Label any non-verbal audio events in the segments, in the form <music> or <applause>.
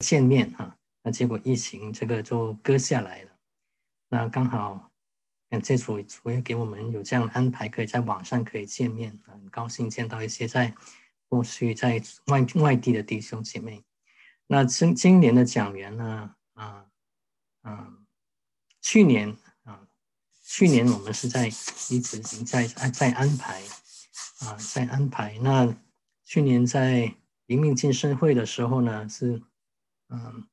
见面啊，那结果疫情这个就搁下来了。那刚好，嗯，这组主也给我们有这样的安排，可以在网上可以见面，很高兴见到一些在过去在外外地的弟兄姐妹。那今今年的讲员呢，啊，嗯，去年啊，去年我们是在一直在在安排，啊，在安排。那去年在灵命晋升会的时候呢，是，嗯，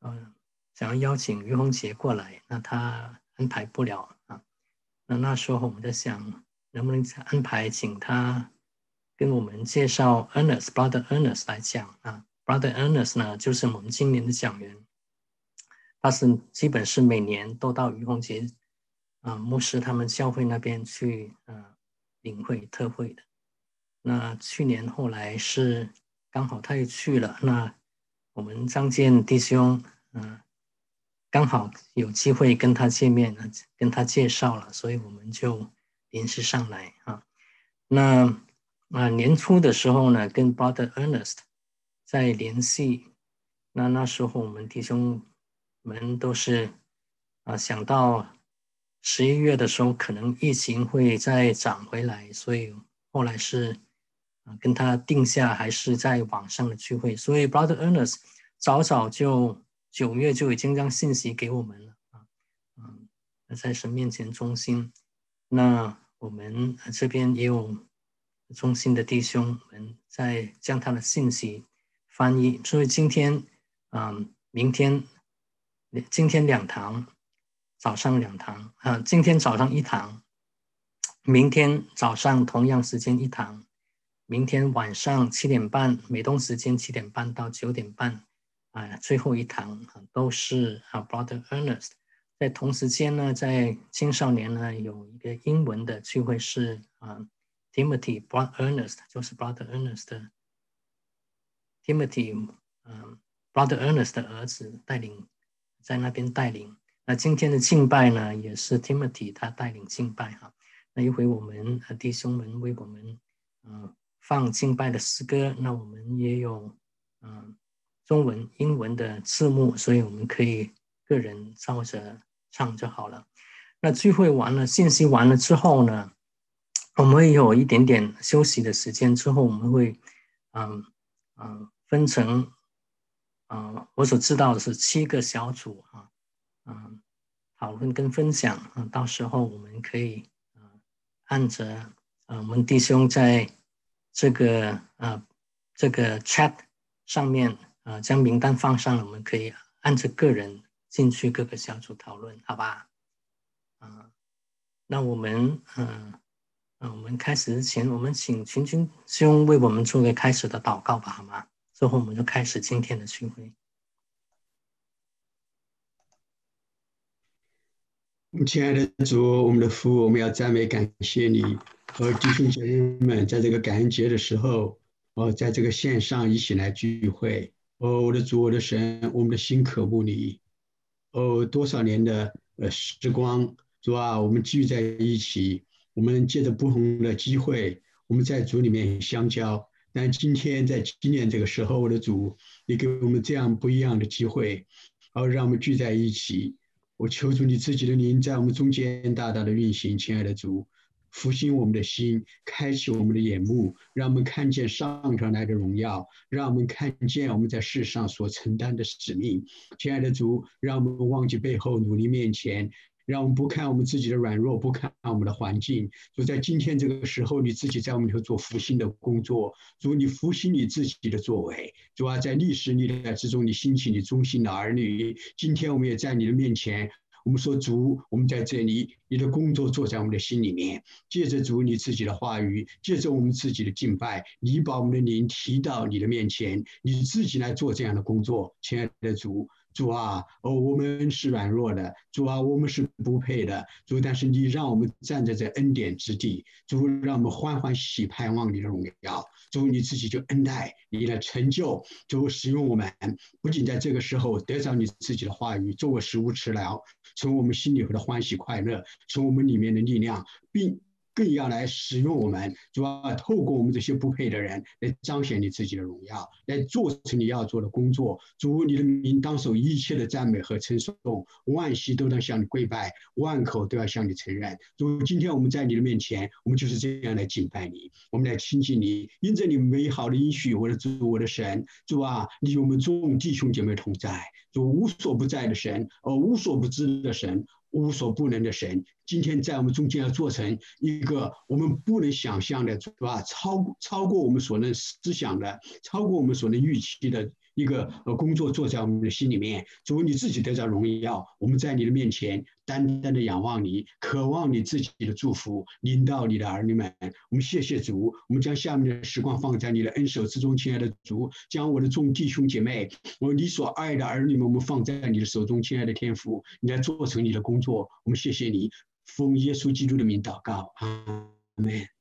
嗯。想要邀请于洪杰过来，那他安排不了啊。那那时候我们在想，能不能安排请他跟我们介绍 Ernest Brother Ernest 来讲啊？Brother Ernest 呢，就是我们今年的讲员，他是基本是每年都到于洪杰啊牧师他们教会那边去啊领会特会的。那去年后来是刚好他也去了，那我们张建弟兄嗯。刚好有机会跟他见面，跟他介绍了，所以我们就临时上来啊。那啊年初的时候呢，跟 Brother Ernest 在联系。那那时候我们弟兄们都是啊想到十一月的时候，可能疫情会再涨回来，所以后来是啊跟他定下还是在网上的聚会。所以 Brother Ernest 早早就。九月就已经将信息给我们了啊，嗯，在神面前忠心。那我们这边也有忠心的弟兄们在将他的信息翻译。所以今天，嗯，明天，今天两堂，早上两堂啊，今天早上一堂，明天早上同样时间一堂，明天晚上七点半，美东时间七点半到九点半。啊，最后一堂都是啊，Brother Ernest。在同时间呢，在青少年呢有一个英文的聚会是啊，Timothy Brother Ernest，就是 Brother Ernest 的 Timothy，嗯，Brother Ernest 的儿子带领在那边带领。那今天的敬拜呢，也是 Timothy 他带领敬拜哈。那一会我们弟兄们为我们嗯放敬拜的诗歌，那我们也有嗯。中文、英文的字幕，所以我们可以个人照着唱就好了。那聚会完了，信息完了之后呢，我们会有一点点休息的时间。之后我们会，嗯嗯，分成，嗯，我所知道的是七个小组啊，嗯，讨论跟分享啊。到时候我们可以，嗯，按着，嗯，我们弟兄在这个，呃，这个 chat 上面。啊，将名单放上了，我们可以按着个人进去各个小组讨论，好吧？啊，那我们，嗯，嗯，我们开始之前，我们请群群兄为我们做个开始的祷告吧，好吗？之后我们就开始今天的聚会。亲爱的主，我们的父，我们要赞美感谢你和弟兄姐妹们在这个感恩节的时候，哦，在这个线上一起来聚会。哦，我的主，我的神，我们的心渴慕你。哦，多少年的呃时光，主啊，我们聚在一起，我们借着不同的机会，我们在主里面相交。但今天在今年这个时候，我的主，你给我们这样不一样的机会，哦，让我们聚在一起。我求主你自己的灵在我们中间大大的运行，亲爱的主。复兴我们的心，开启我们的眼目，让我们看见上传来的荣耀，让我们看见我们在世上所承担的使命。亲爱的主，让我们忘记背后，努力面前，让我们不看我们自己的软弱，不看我们的环境。主在今天这个时候，你自己在我们里头做复兴的工作。主，你复兴你自己的作为。主啊，在历史历代之中，你兴起你忠心的儿女。今天我们也在你的面前。我们说主，我们在这里，你的工作做在我们的心里面。借着主你自己的话语，借着我们自己的敬拜，你把我们的灵提到你的面前，你自己来做这样的工作。亲爱的主，主啊，哦，我们是软弱的，主啊，我们是不配的，主，但是你让我们站在这恩典之地，主，让我们欢欢喜盼望你的荣耀。主你自己就恩待你的成就，主使用我们，不仅在这个时候得着你自己的话语，作为食物吃了，从我们心里头的欢喜快乐，从我们里面的力量，并更要来使用我们，主要透过我们这些不配的人来彰显你自己的荣耀，来做成你要做的工作。主，你的名当受一切的赞美和称颂，万膝都当向你跪拜，万口都要向你承认。主，今天我们在你的面前，我们就是这样来敬拜你，我们来亲近你，因着你美好的应许，我的主，我的神，主啊，你与我们众弟兄姐妹同在，主无所不在的神，呃无所不知的神。无所不能的神，今天在我们中间要做成一个我们不能想象的，是吧？超超过我们所能思想的，超过我们所能预期的。一个呃工作做在我们的心里面，主你自己得着荣耀，我们在你的面前单单的仰望你，渴望你自己的祝福领到你的儿女们。我们谢谢主，我们将下面的时光放在你的恩手之中，亲爱的主，将我的众弟兄姐妹，我你所爱的儿女们，我们放在你的手中，亲爱的天父，你来做成你的工作。我们谢谢你，奉耶稣基督的名祷告，阿门。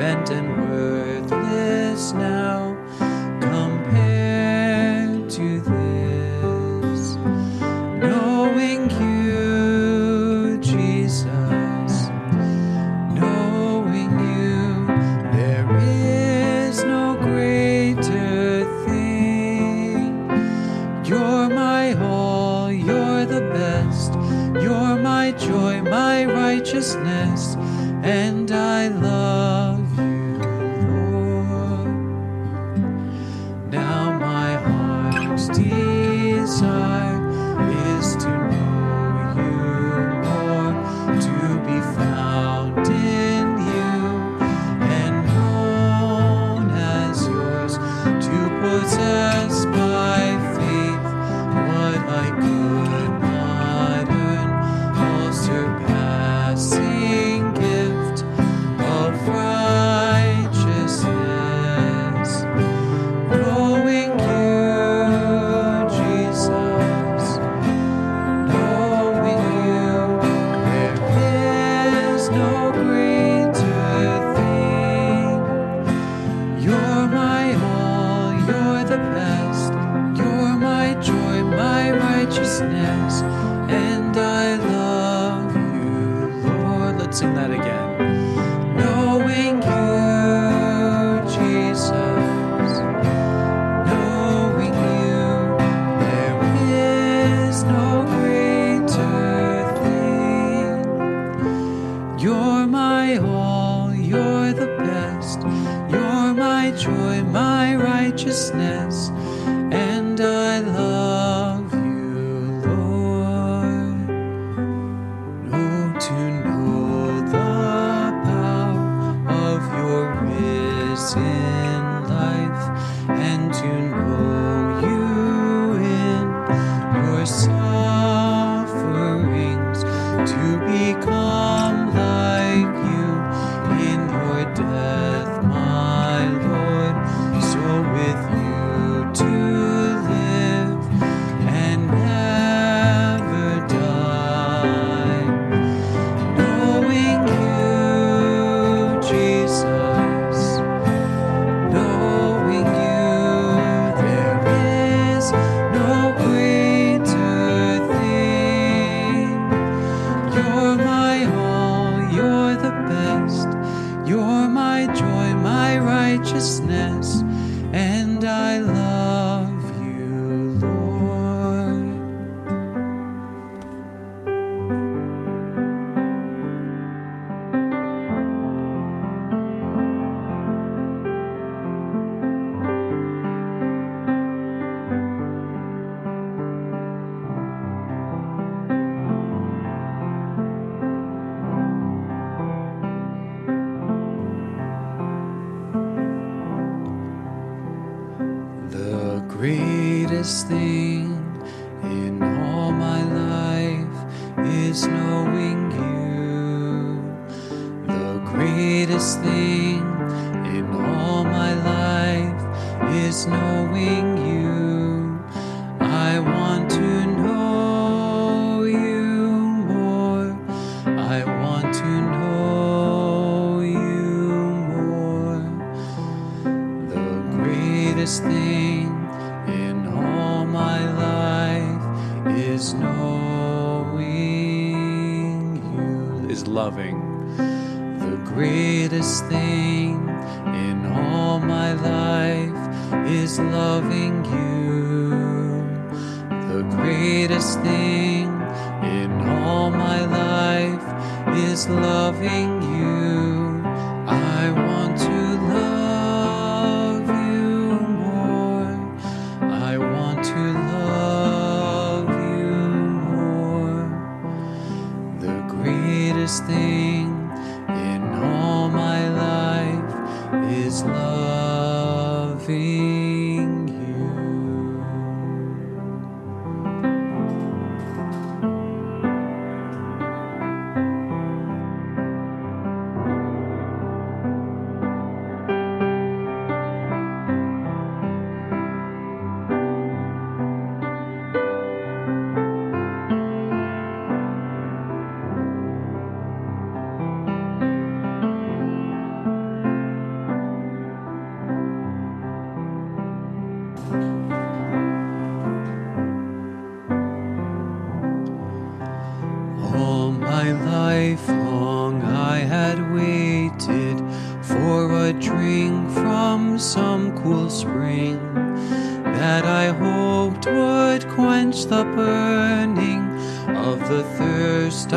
rent and word. the best. You're my joy, my righteousness, and I love.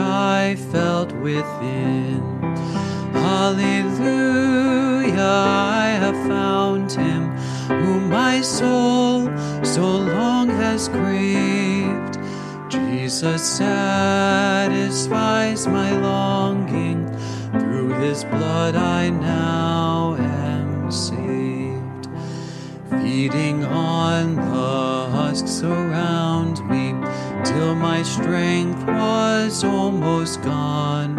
I felt within. Hallelujah, I have found him whom my soul so long has craved. Jesus satisfies my longing. Through his blood I now am saved. Feeding on the husks around till my strength was almost gone.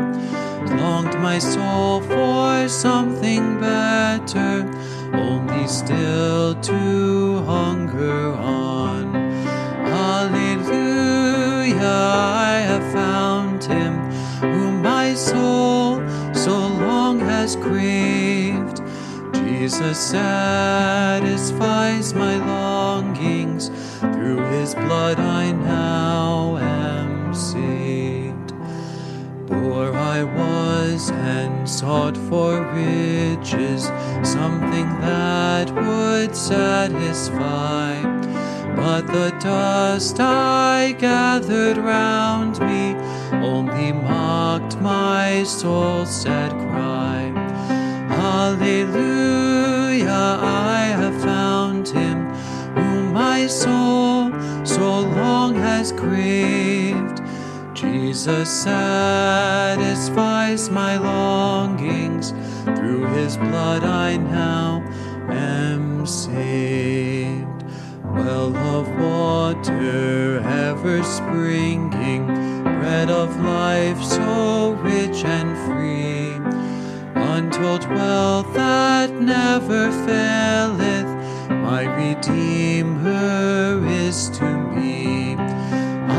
Longed my soul for something better, only still to hunger on. Hallelujah, I have found him whom my soul so long has craved. Jesus satisfies my longings. Through his blood I now am saved. Poor I was and sought for riches, something that would satisfy. But the dust I gathered round me only mocked my soul's sad cry. Hallelujah, I have found my soul so long has craved. Jesus satisfies my longings. Through his blood I now am saved. Well of water ever springing, bread of life so rich and free. Untold wealth that never faileth, my Redeemer is to me.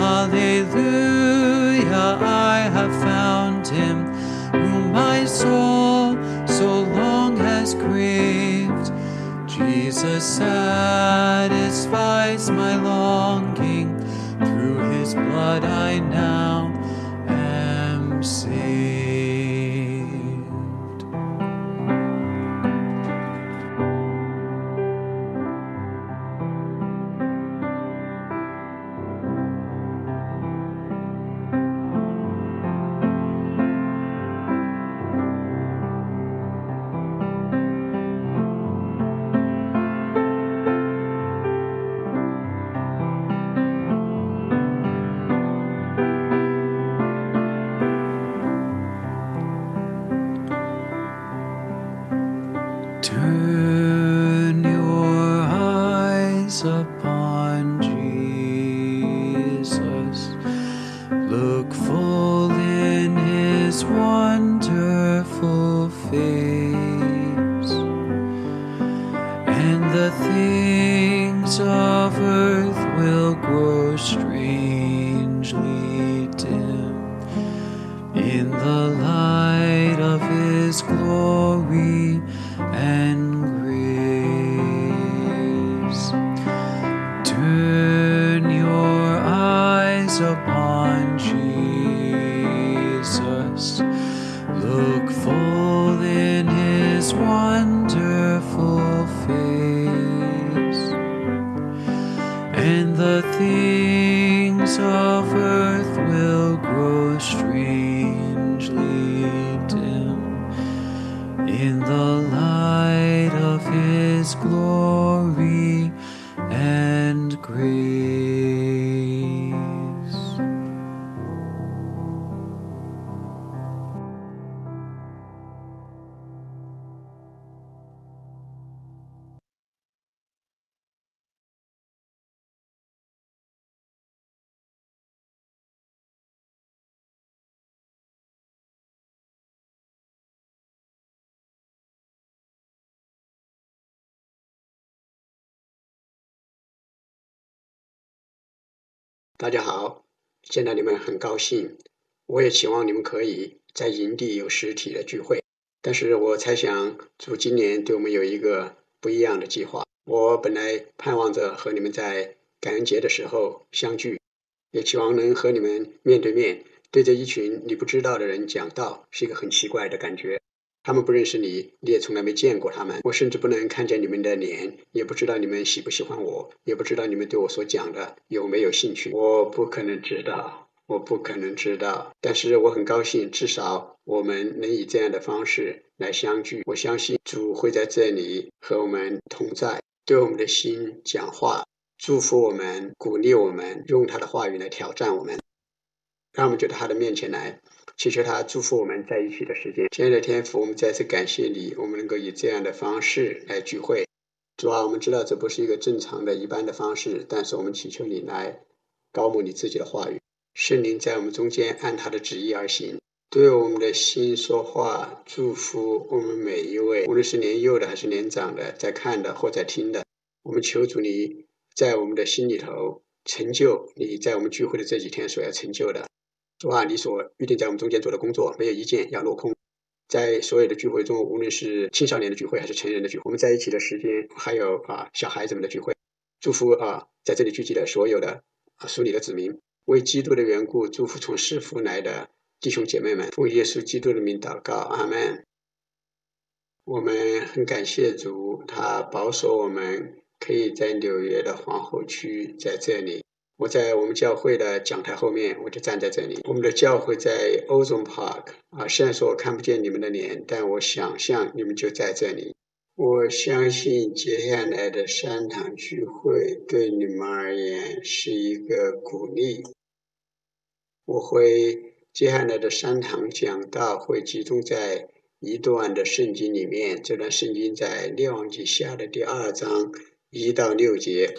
Hallelujah, I have found him, whom my soul so long has craved. Jesus satisfies my longing. Through his blood I now am saved. 大家好，见到你们很高兴，我也期望你们可以在营地有实体的聚会。但是我猜想，主今年对我们有一个不一样的计划。我本来盼望着和你们在感恩节的时候相聚，也期望能和你们面对面对着一群你不知道的人讲道，是一个很奇怪的感觉。他们不认识你，你也从来没见过他们。我甚至不能看见你们的脸，也不知道你们喜不喜欢我，也不知道你们对我所讲的有没有兴趣。我不可能知道，我不可能知道。但是我很高兴，至少我们能以这样的方式来相聚。我相信主会在这里和我们同在，对我们的心讲话，祝福我们，鼓励我们，用他的话语来挑战我们，让我们觉得他的面前来。祈求他祝福我们在一起的时间。亲爱的天父，我们再次感谢你，我们能够以这样的方式来聚会。主啊，我们知道这不是一个正常的一般的方式，但是我们祈求你来高牧你自己的话语，圣灵在我们中间按他的旨意而行，对我们的心说话，祝福我们每一位，无论是年幼的还是年长的，在看的或在听的。我们求主你在我们的心里头成就你在我们聚会的这几天所要成就的。主啊，你所预定在我们中间做的工作，没有一件要落空。在所有的聚会中，无论是青少年的聚会还是成人的聚会，我们在一起的时间，还有啊小孩子们的聚会，祝福啊在这里聚集的所有的啊属你的子民，为基督的缘故，祝福从师傅来的弟兄姐妹们，奉耶稣基督的名祷告，阿门。我们很感谢主，他保守我们可以在纽约的皇后区在这里。我在我们教会的讲台后面，我就站在这里。我们的教会在 Ozone Park 啊，虽然说我看不见你们的脸，但我想象你们就在这里。我相信接下来的三堂聚会对你们而言是一个鼓励。我会接下来的三堂讲道会集中在一段的圣经里面，这段圣经在列王记下的第二章一到六节。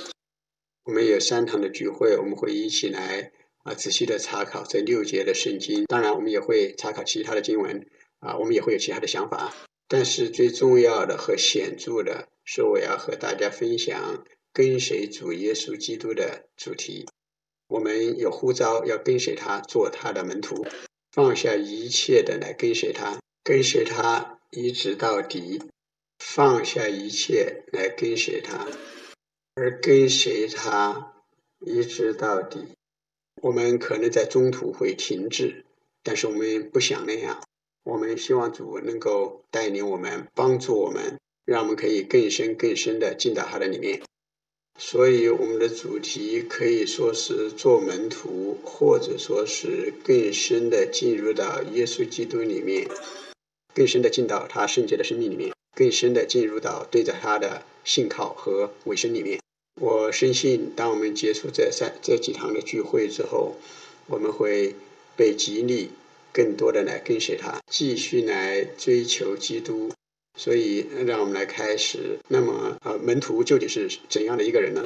我们有三堂的聚会，我们会一起来啊仔细的查考这六节的圣经。当然，我们也会查考其他的经文啊，我们也会有其他的想法。但是最重要的和显著的是，我要和大家分享跟随主耶稣基督的主题。我们有呼召要跟随他，做他的门徒，放下一切的来跟随他，跟随他一直到底，放下一切来跟随他。而跟随他一直到底，我们可能在中途会停滞，但是我们不想那样。我们希望主能够带领我们，帮助我们，让我们可以更深更深的进到他的里面。所以，我们的主题可以说是做门徒，或者说是更深的进入到耶稣基督里面，更深的进到他圣洁的生命里面，更深的进入到对着他的信靠和委身里面。我深信，当我们结束这三这几堂的聚会之后，我们会被激励，更多的来跟随他，继续来追求基督。所以，让我们来开始。那么，呃，门徒究竟是怎样的一个人呢？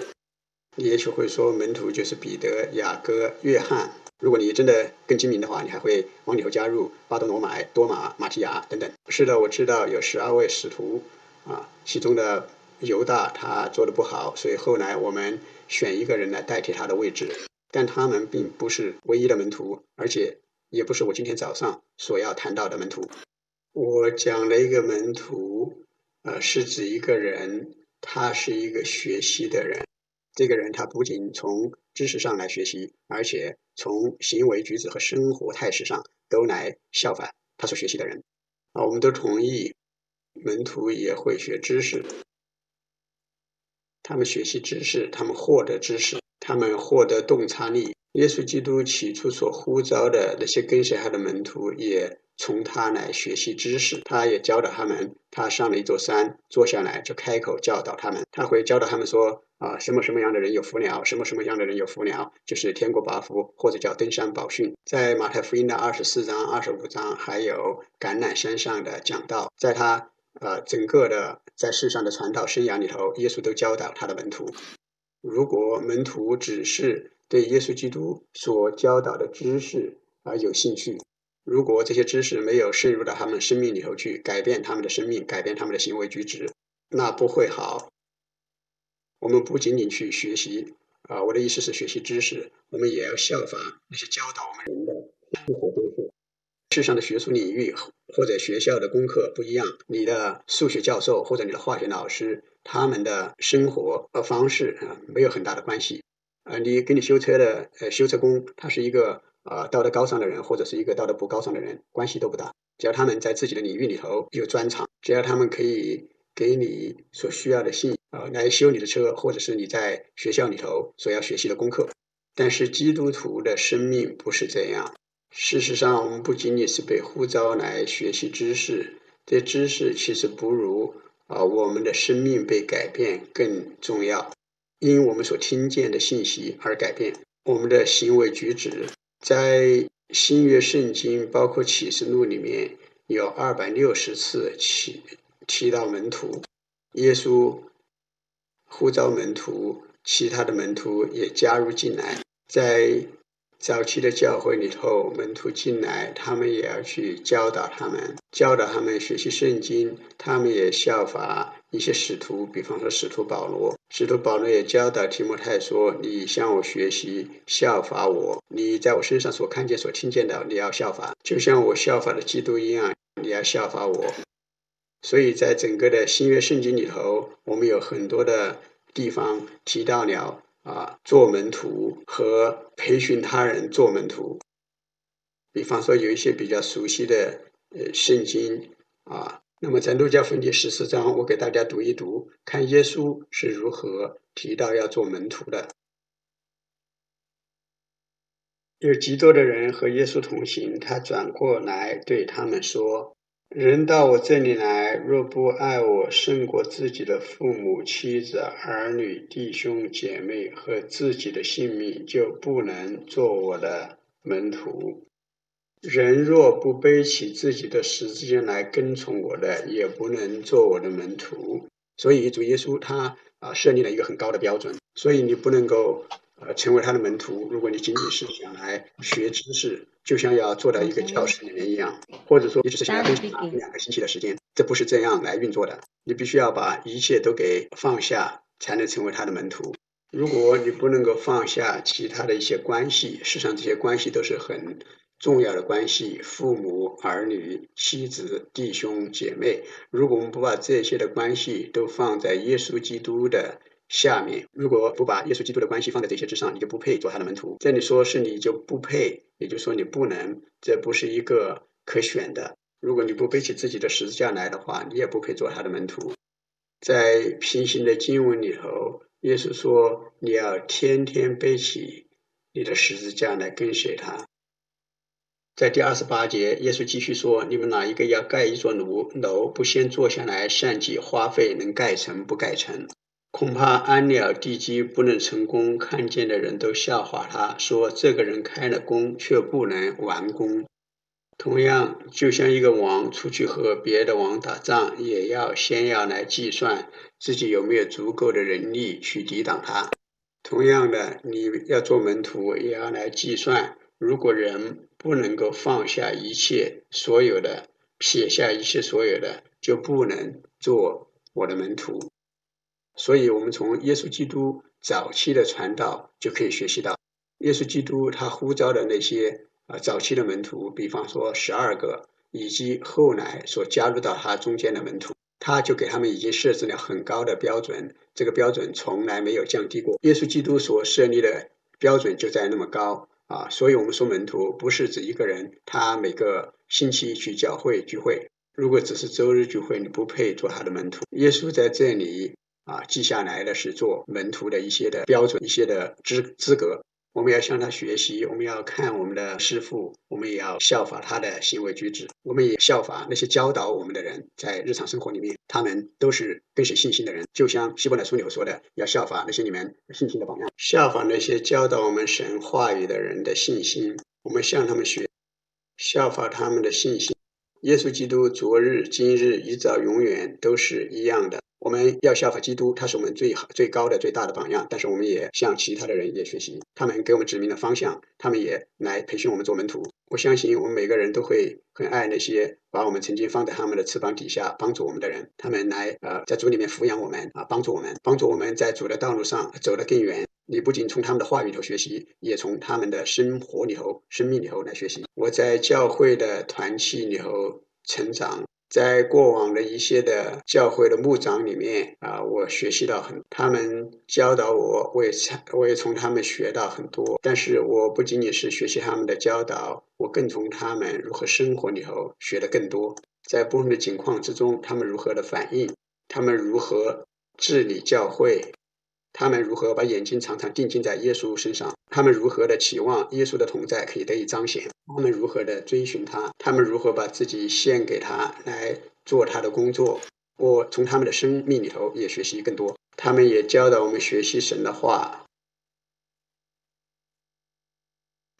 你也许会说，门徒就是彼得、雅各、约翰。如果你真的更精明的话，你还会往里头加入巴多罗买、多马、马提亚等等。是的，我知道有十二位使徒，啊，其中的。犹大他做的不好，所以后来我们选一个人来代替他的位置，但他们并不是唯一的门徒，而且也不是我今天早上所要谈到的门徒。我讲了一个门徒，呃，是指一个人，他是一个学习的人。这个人他不仅从知识上来学习，而且从行为举止和生活态势上都来效仿他所学习的人。啊，我们都同意。门徒也会学知识，他们学习知识，他们获得知识，他们获得洞察力。耶稣基督起初所呼召的那些跟随他的门徒，也从他来学习知识。他也教导他们。他上了一座山，坐下来就开口教导他们。他会教导他们说：啊，什么什么样的人有福了？什么什么样的人有福了？就是天国八福，或者叫登山宝训。在马太福音的二十四章、二十五章，还有橄榄山上的讲道，在他呃整个的在世上的传道生涯里头，耶稣都教导他的门徒。如果门徒只是对耶稣基督所教导的知识而有兴趣，如果这些知识没有渗入到他们生命里头去，改变他们的生命，改变他们的行为举止，那不会好。我们不仅仅去学习啊，我的意思是学习知识，我们也要效法那些教导我们人的生活功课。世上的学术领域或者学校的功课不一样，你的数学教授或者你的化学老师，他们的生活和方式啊，没有很大的关系。啊，你给你修车的呃修车工，他是一个啊道德高尚的人，或者是一个道德不高尚的人，关系都不大。只要他们在自己的领域里头有专长，只要他们可以给你所需要的信啊来修你的车，或者是你在学校里头所要学习的功课。但是基督徒的生命不是这样。事实上，我们不仅仅是被呼召来学习知识，这知识其实不如啊我们的生命被改变更重要。因我们所听见的信息而改变我们的行为举止。在新约圣经，包括启示录里面有二百六十次提提到门徒，耶稣呼召门徒，其他的门徒也加入进来，在。早期的教会里头，门徒进来，他们也要去教导他们，教导他们学习圣经。他们也效法一些使徒，比方说使徒保罗。使徒保罗也教导提摩太说：“你向我学习，效法我。你在我身上所看见、所听见的，你要效法，就像我效法的基督一样，你要效法我。”所以在整个的新约圣经里头，我们有很多的地方提到了。啊，做门徒和培训他人做门徒，比方说有一些比较熟悉的呃圣经啊，那么在路加福音第十四章，我给大家读一读，看耶稣是如何提到要做门徒的。有极多的人和耶稣同行，他转过来对他们说。人到我这里来，若不爱我胜过自己的父母、妻子、儿女、弟兄、姐妹和自己的性命，就不能做我的门徒。人若不背起自己的十字架来跟从我的，也不能做我的门徒。所以主耶稣他啊设立了一个很高的标准，所以你不能够。呃，成为他的门徒。如果你仅仅是想来学知识，就像要坐到一个教室里面一样，或者说你只是想要分享两个星期的时间，这不是这样来运作的。你必须要把一切都给放下，才能成为他的门徒。如果你不能够放下其他的一些关系，事实上这些关系都是很重要的关系，父母、儿女、妻子、弟兄、姐妹。如果我们不把这些的关系都放在耶稣基督的。下面，如果不把耶稣基督的关系放在这些之上，你就不配做他的门徒。这里说是你就不配，也就是说你不能，这不是一个可选的。如果你不背起自己的十字架来的话，你也不配做他的门徒。在平行的经文里头，耶稣说你要天天背起你的十字架来跟随他。在第二十八节，耶稣继续说：你们哪一个要盖一座楼，楼不先坐下来算计花费，能盖成不盖成？恐怕安了地基不能成功，看见的人都笑话他，说这个人开了工却不能完工。同样，就像一个王出去和别的王打仗，也要先要来计算自己有没有足够的人力去抵挡他。同样的，你要做门徒，也要来计算，如果人不能够放下一切所有的，撇下一切所有的，就不能做我的门徒。所以，我们从耶稣基督早期的传道就可以学习到，耶稣基督他呼召的那些啊早期的门徒，比方说十二个，以及后来所加入到他中间的门徒，他就给他们已经设置了很高的标准，这个标准从来没有降低过。耶稣基督所设立的标准就在那么高啊，所以我们说门徒不是指一个人，他每个星期去教会聚会，如果只是周日聚会，你不配做他的门徒。耶稣在这里啊记下来的是做门徒的一些的标准、一些的资资格。我们要向他学习，我们要看我们的师傅，我们也要效法他的行为举止，我们也效法那些教导我们的人，在日常生活里面，他们都是更是信心的人。就像希伯来书里说的，要效法那些你们信心的榜样，效法那些教导我们神话语的人的信心。我们向他们学，效法他们的信心。耶稣基督昨日、今日、一早、永远都是一样的。我们要效法基督，他是我们最好、最高的、最大的榜样。但是我们也向其他的人也学习，他们给我们指明了方向，他们也来培训我们做门徒。我相信我们每个人都会很爱那些把我们曾经放在他们的翅膀底下帮助我们的人，他们来呃在主里面抚养我们啊，帮助我们，帮助我们在主的道路上走得更远。你不仅从他们的话语里头学习，也从他们的生活里头、生命里头来学习。我在教会的团契里头成长。在过往的一些的教会的牧长里面啊，我学习到很，他们教导我，我也我也从他们学到很多。但是我不仅仅是学习他们的教导，我更从他们如何生活里头学的更多。在不同的情况之中，他们如何的反应，他们如何治理教会。他们如何把眼睛常常定睛在耶稣身上？他们如何的期望耶稣的同在可以得以彰显？他们如何的追寻他？他们如何把自己献给他来做他的工作？我从他们的生命里头也学习更多。他们也教导我们学习神的话，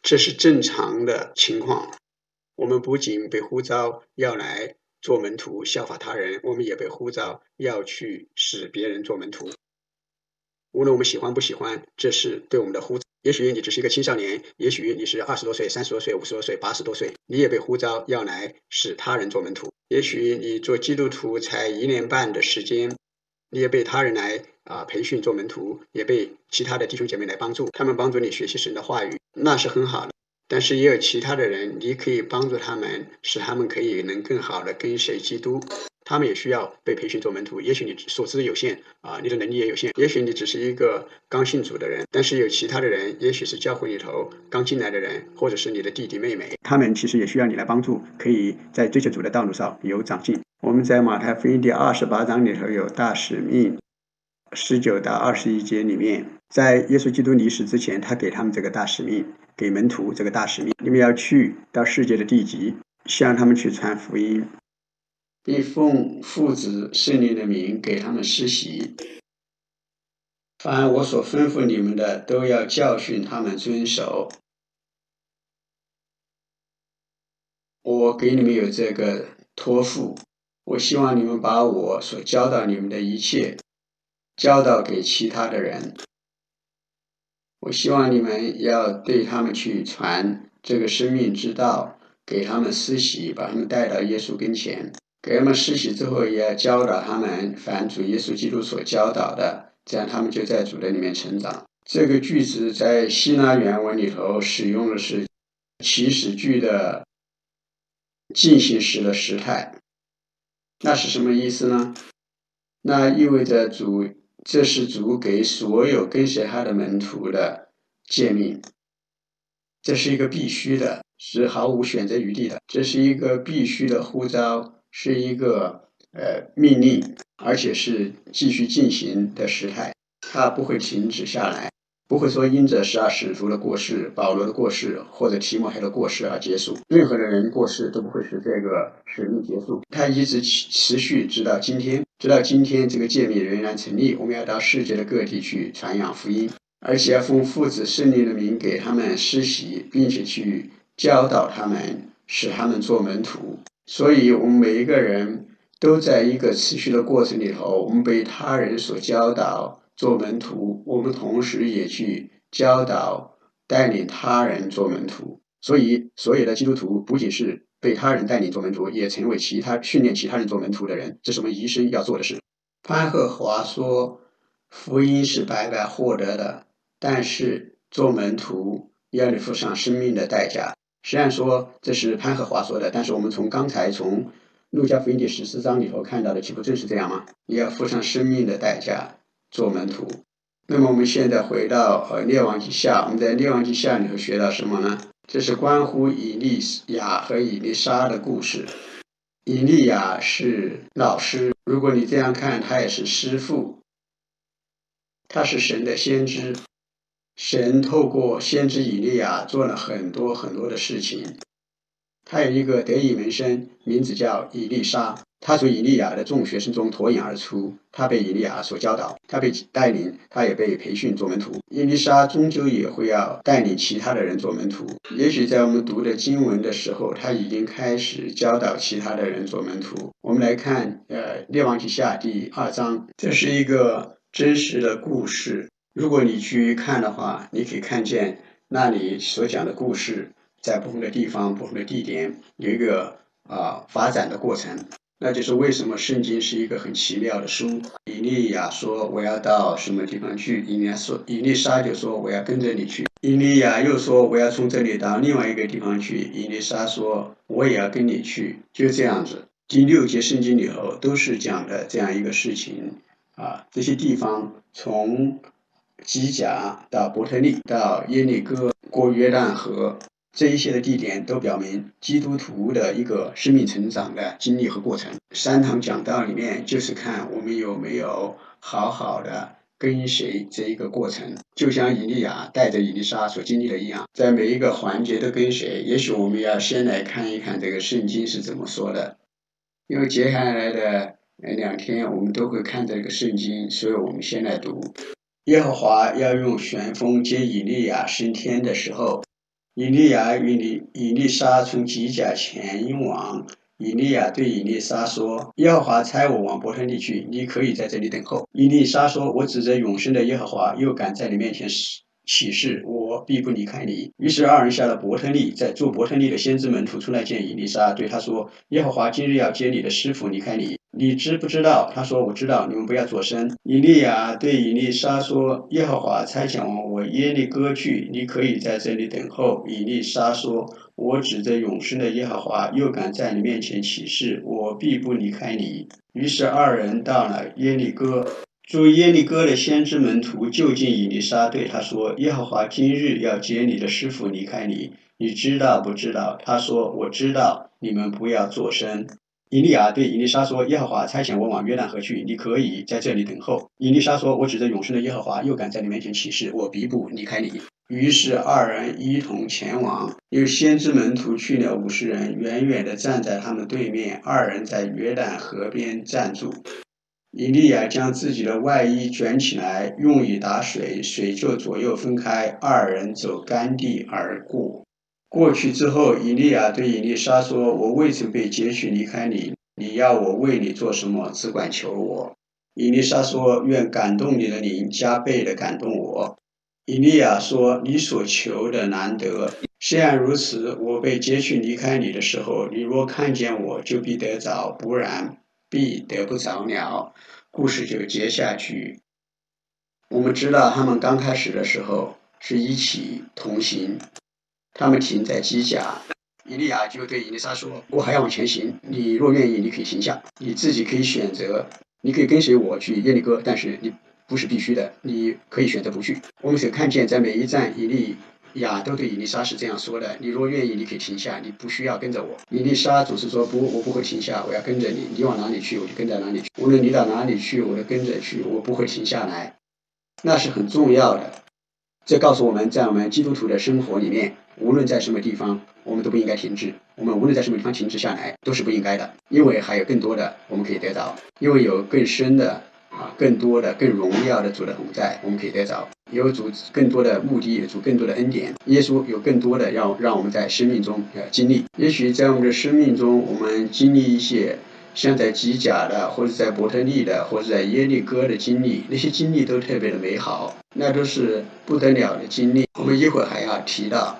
这是正常的情况。我们不仅被呼召要来做门徒，效法他人，我们也被呼召要去使别人做门徒。无论我们喜欢不喜欢，这是对我们的呼召。也许你只是一个青少年，也许你是二十多岁、三十多岁、五十多岁、八十多岁，你也被呼召要来使他人做门徒。也许你做基督徒才一年半的时间，你也被他人来啊培训做门徒，也被其他的弟兄姐妹来帮助，他们帮助你学习神的话语，那是很好的。但是也有其他的人，你可以帮助他们，使他们可以能更好的跟随基督。他们也需要被培训做门徒。也许你所知有限啊，你的能力也有限。也许你只是一个刚信主的人，但是有其他的人，也许是教会里头刚进来的人，或者是你的弟弟妹妹，他们其实也需要你来帮助，可以在追求主的道路上有长进。我们在马太福音第二十八章里头有大使命，十九到二十一节里面，在耶稣基督离世之前，他给他们这个大使命，给门徒这个大使命，你们要去到世界的地极，向他们去传福音。并奉父子圣灵的名给他们施洗。凡我所吩咐你们的，都要教训他们遵守。我给你们有这个托付，我希望你们把我所教导你们的一切教导给其他的人。我希望你们要对他们去传这个生命之道，给他们施洗，把他们带到耶稣跟前。给他们施洗之后，也要教导他们反主耶稣基督所教导的，这样他们就在主的里面成长。这个句子在希腊原文里头使用的是祈使句的进行时的时态，那是什么意思呢？那意味着主，这是主给所有跟随他的门徒的诫命，这是一个必须的，是毫无选择余地的，这是一个必须的呼召。是一个呃命令，而且是继续进行的时态，它不会停止下来，不会说因着十二使徒的过世、保罗的过世或者提摩太的过世而结束。任何的人过世都不会使这个使命结束，它一直持续直到今天，直到今天这个诫命仍然成立。我们要到世界的各地去传扬福音，而且要奉父子圣灵的名给他们施洗，并且去教导他们，使他们做门徒。所以，我们每一个人都在一个持续的过程里头，我们被他人所教导做门徒，我们同时也去教导带领他人做门徒。所以，所有的基督徒不仅是被他人带领做门徒，也成为其他训练其他人做门徒的人，这是我们一生要做的事。潘鹤华说：“福音是白白获得的，但是做门徒要你付上生命的代价。”虽然说这是潘和华说的，但是我们从刚才从路加福音第十四章里头看到的，岂不正是这样吗？你要付上生命的代价做门徒。那么我们现在回到呃列王记下，我们在列王记下里头学到什么呢？这是关乎以利亚和以利沙的故事。以利亚是老师，如果你这样看，他也是师傅，他是神的先知。神透过先知以利亚做了很多很多的事情。他有一个得意门生，名字叫以利沙。他从以利亚的众学生中脱颖而出。他被以利亚所教导，他被带领，他也被培训做门徒。以利沙终究也会要带领其他的人做门徒。也许在我们读的经文的时候，他已经开始教导其他的人做门徒。我们来看，呃，《列王记下》第二章，这是一个真实的故事。如果你去看的话，你可以看见那里所讲的故事，在不同的地方、不同的地点有一个啊发展的过程。那就是为什么圣经是一个很奇妙的书。以利亚说我要到什么地方去，以利亚说以利沙就说我要跟着你去。以利亚又说我要从这里到另外一个地方去，以利沙说我也要跟你去。就这样子，第六节圣经里头都是讲的这样一个事情啊，这些地方从。基甲到伯特利到耶利哥过约旦河这一些的地点都表明基督徒的一个生命成长的经历和过程。三堂讲道里面就是看我们有没有好好的跟随这一个过程，就像以利亚带着以利沙所经历的一样，在每一个环节都跟随。也许我们要先来看一看这个圣经是怎么说的，因为接下来的两天我们都会看这个圣经，所以我们先来读。耶和华要用旋风接以利亚升天的时候，以利亚与以以利沙从吉甲前往。以利亚对以利沙说：“耶和华差我往伯特利去，你可以在这里等候。”以利沙说：“我指着永生的耶和华，又敢在你面前起誓，我必不离开你。”于是二人下了伯特利，在住伯特利的先知门徒出来见以利沙，对他说：“耶和华今日要接你的师傅离开你。”你知不知道？他说：“我知道。”你们不要作声。以利亚对以利沙说：“耶和华差遣我耶利哥去，你可以在这里等候。”以利沙说：“我指着永生的耶和华，又敢在你面前起誓，我必不离开你。”于是二人到了耶利哥。做耶利哥的先知门徒就近以利沙，对他说：“耶和华今日要接你的师傅离开你，你知道不知道？”他说：“我知道。”你们不要作声。伊利亚对伊丽莎说：“耶和华差遣我往约旦河去，你可以在这里等候。”伊丽莎说：“我指着永生的耶和华，又敢在你面前起誓，我必不离开你。”于是二人一同前往。有先知门徒去了五十人，远远地站在他们对面。二人在约旦河边站住。伊利亚将自己的外衣卷起来，用以打水，水就左右分开，二人走干地而过。过去之后，以利亚对以利沙说：“我未曾被接去离开你，你要我为你做什么，只管求我。”以利沙说：“愿感动你的灵加倍的感动我。”以利亚说：“你所求的难得。虽然如此，我被接去离开你的时候，你若看见我，就必得着；不然，必得不着了。”故事就接下去。我们知道，他们刚开始的时候是一起同行。他们停在机甲，伊利亚就对伊丽莎说：“我还要往前行，你若愿意，你可以停下，你自己可以选择，你可以跟随我去耶利哥，但是你不是必须的，你可以选择不去。”我们所看见，在每一站，伊利亚都对伊丽莎是这样说的：“你若愿意，你可以停下，你不需要跟着我。”伊丽莎总是说：“不，我不会停下，我要跟着你，你往哪里去，我就跟在哪里去。无论你到哪里去，我都跟着去，我不会停下来。”那是很重要的。这告诉我们在我们基督徒的生活里面。无论在什么地方，我们都不应该停滞。我们无论在什么地方停滞下来，都是不应该的，因为还有更多的我们可以得到，因为有更深的啊、更多的、更荣耀的主的同在，我们可以得着。有主更多的目的，有主更多的恩典。耶稣有更多的要让我们在生命中呃经历。也许在我们的生命中，我们经历一些像在吉甲的，或者在伯特利的，或者在耶利哥的经历，那些经历都特别的美好，那都是不得了的经历。我们一会儿还要提到。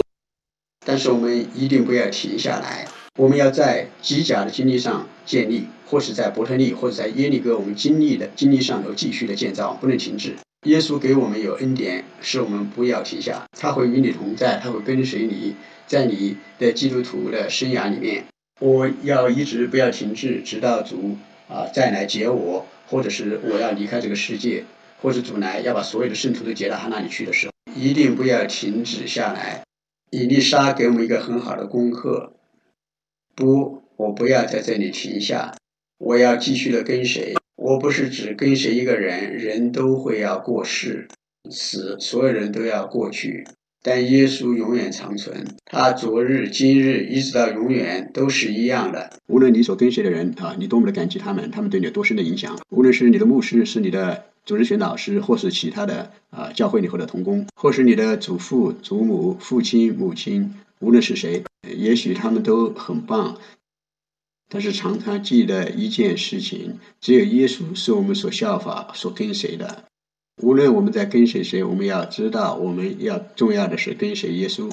但是我们一定不要停下来，我们要在机甲的经历上建立，或是在伯特利，或者在耶利哥，我们经历的经历上头继续的建造，不能停止。耶稣给我们有恩典，使我们不要停下，他会与你同在，他会跟随你，在你的基督徒的生涯里面，我要一直不要停滞，直到主啊再来接我，或者是我要离开这个世界，或者主来要把所有的圣徒都接到他那里去的时候，一定不要停止下来。伊丽莎给我们一个很好的功课，不我不要在这里停下，我要继续的跟谁。我不是只跟随一个人，人都会要过世，死，所有人都要过去。但耶稣永远长存，他昨日、今日一直到永远都是一样的。无论你所跟随的人啊，你多么的感激他们，他们对你有多深的影响。无论是你的牧师，是你的主日学老师，或是其他的啊教会里头的同工，或是你的祖父、祖母、父亲、母亲，无论是谁，也许他们都很棒。但是常常记得一件事情：只有耶稣是我们所效法、所跟随的。无论我们在跟随谁，我们要知道，我们要重要的是跟随耶稣。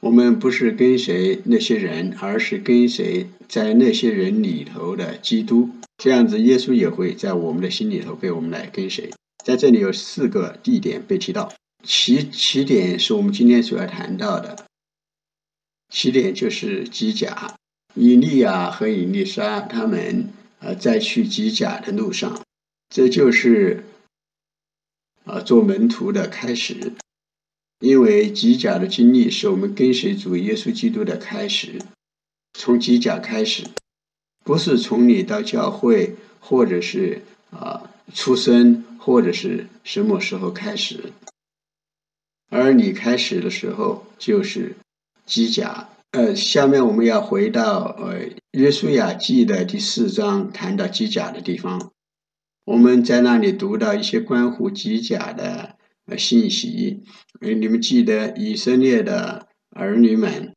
我们不是跟随那些人，而是跟随在那些人里头的基督。这样子，耶稣也会在我们的心里头被我们来跟随。在这里有四个地点被提到，起起点是我们今天所要谈到的。起点就是基甲，以利亚和以利沙他们呃在去基甲的路上，这就是。啊，做门徒的开始，因为吉甲的经历是我们跟随主耶稣基督的开始。从吉甲开始，不是从你到教会，或者是啊出生，或者是什么时候开始，而你开始的时候就是吉甲。呃，下面我们要回到呃约书亚记的第四章，谈到吉甲的地方。我们在那里读到一些关乎机甲的信息，哎，你们记得以色列的儿女们，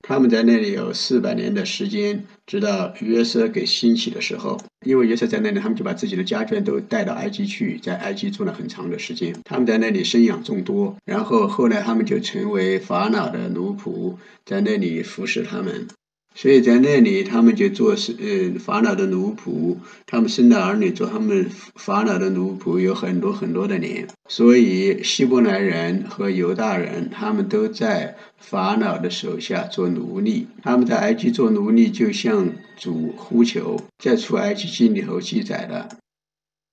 他们在那里有四百年的时间，直到约瑟给兴起的时候，因为约瑟在那里，他们就把自己的家眷都带到埃及去，在埃及住了很长的时间，他们在那里生养众多，然后后来他们就成为法老的奴仆，在那里服侍他们。所以在那里，他们就做是呃法老的奴仆，他们生的儿女做他们法老的奴仆有很多很多的年。所以希伯来人和犹大人，他们都在法老的手下做奴隶。他们在埃及做奴隶，就向主呼求，在出埃及记里头记载的。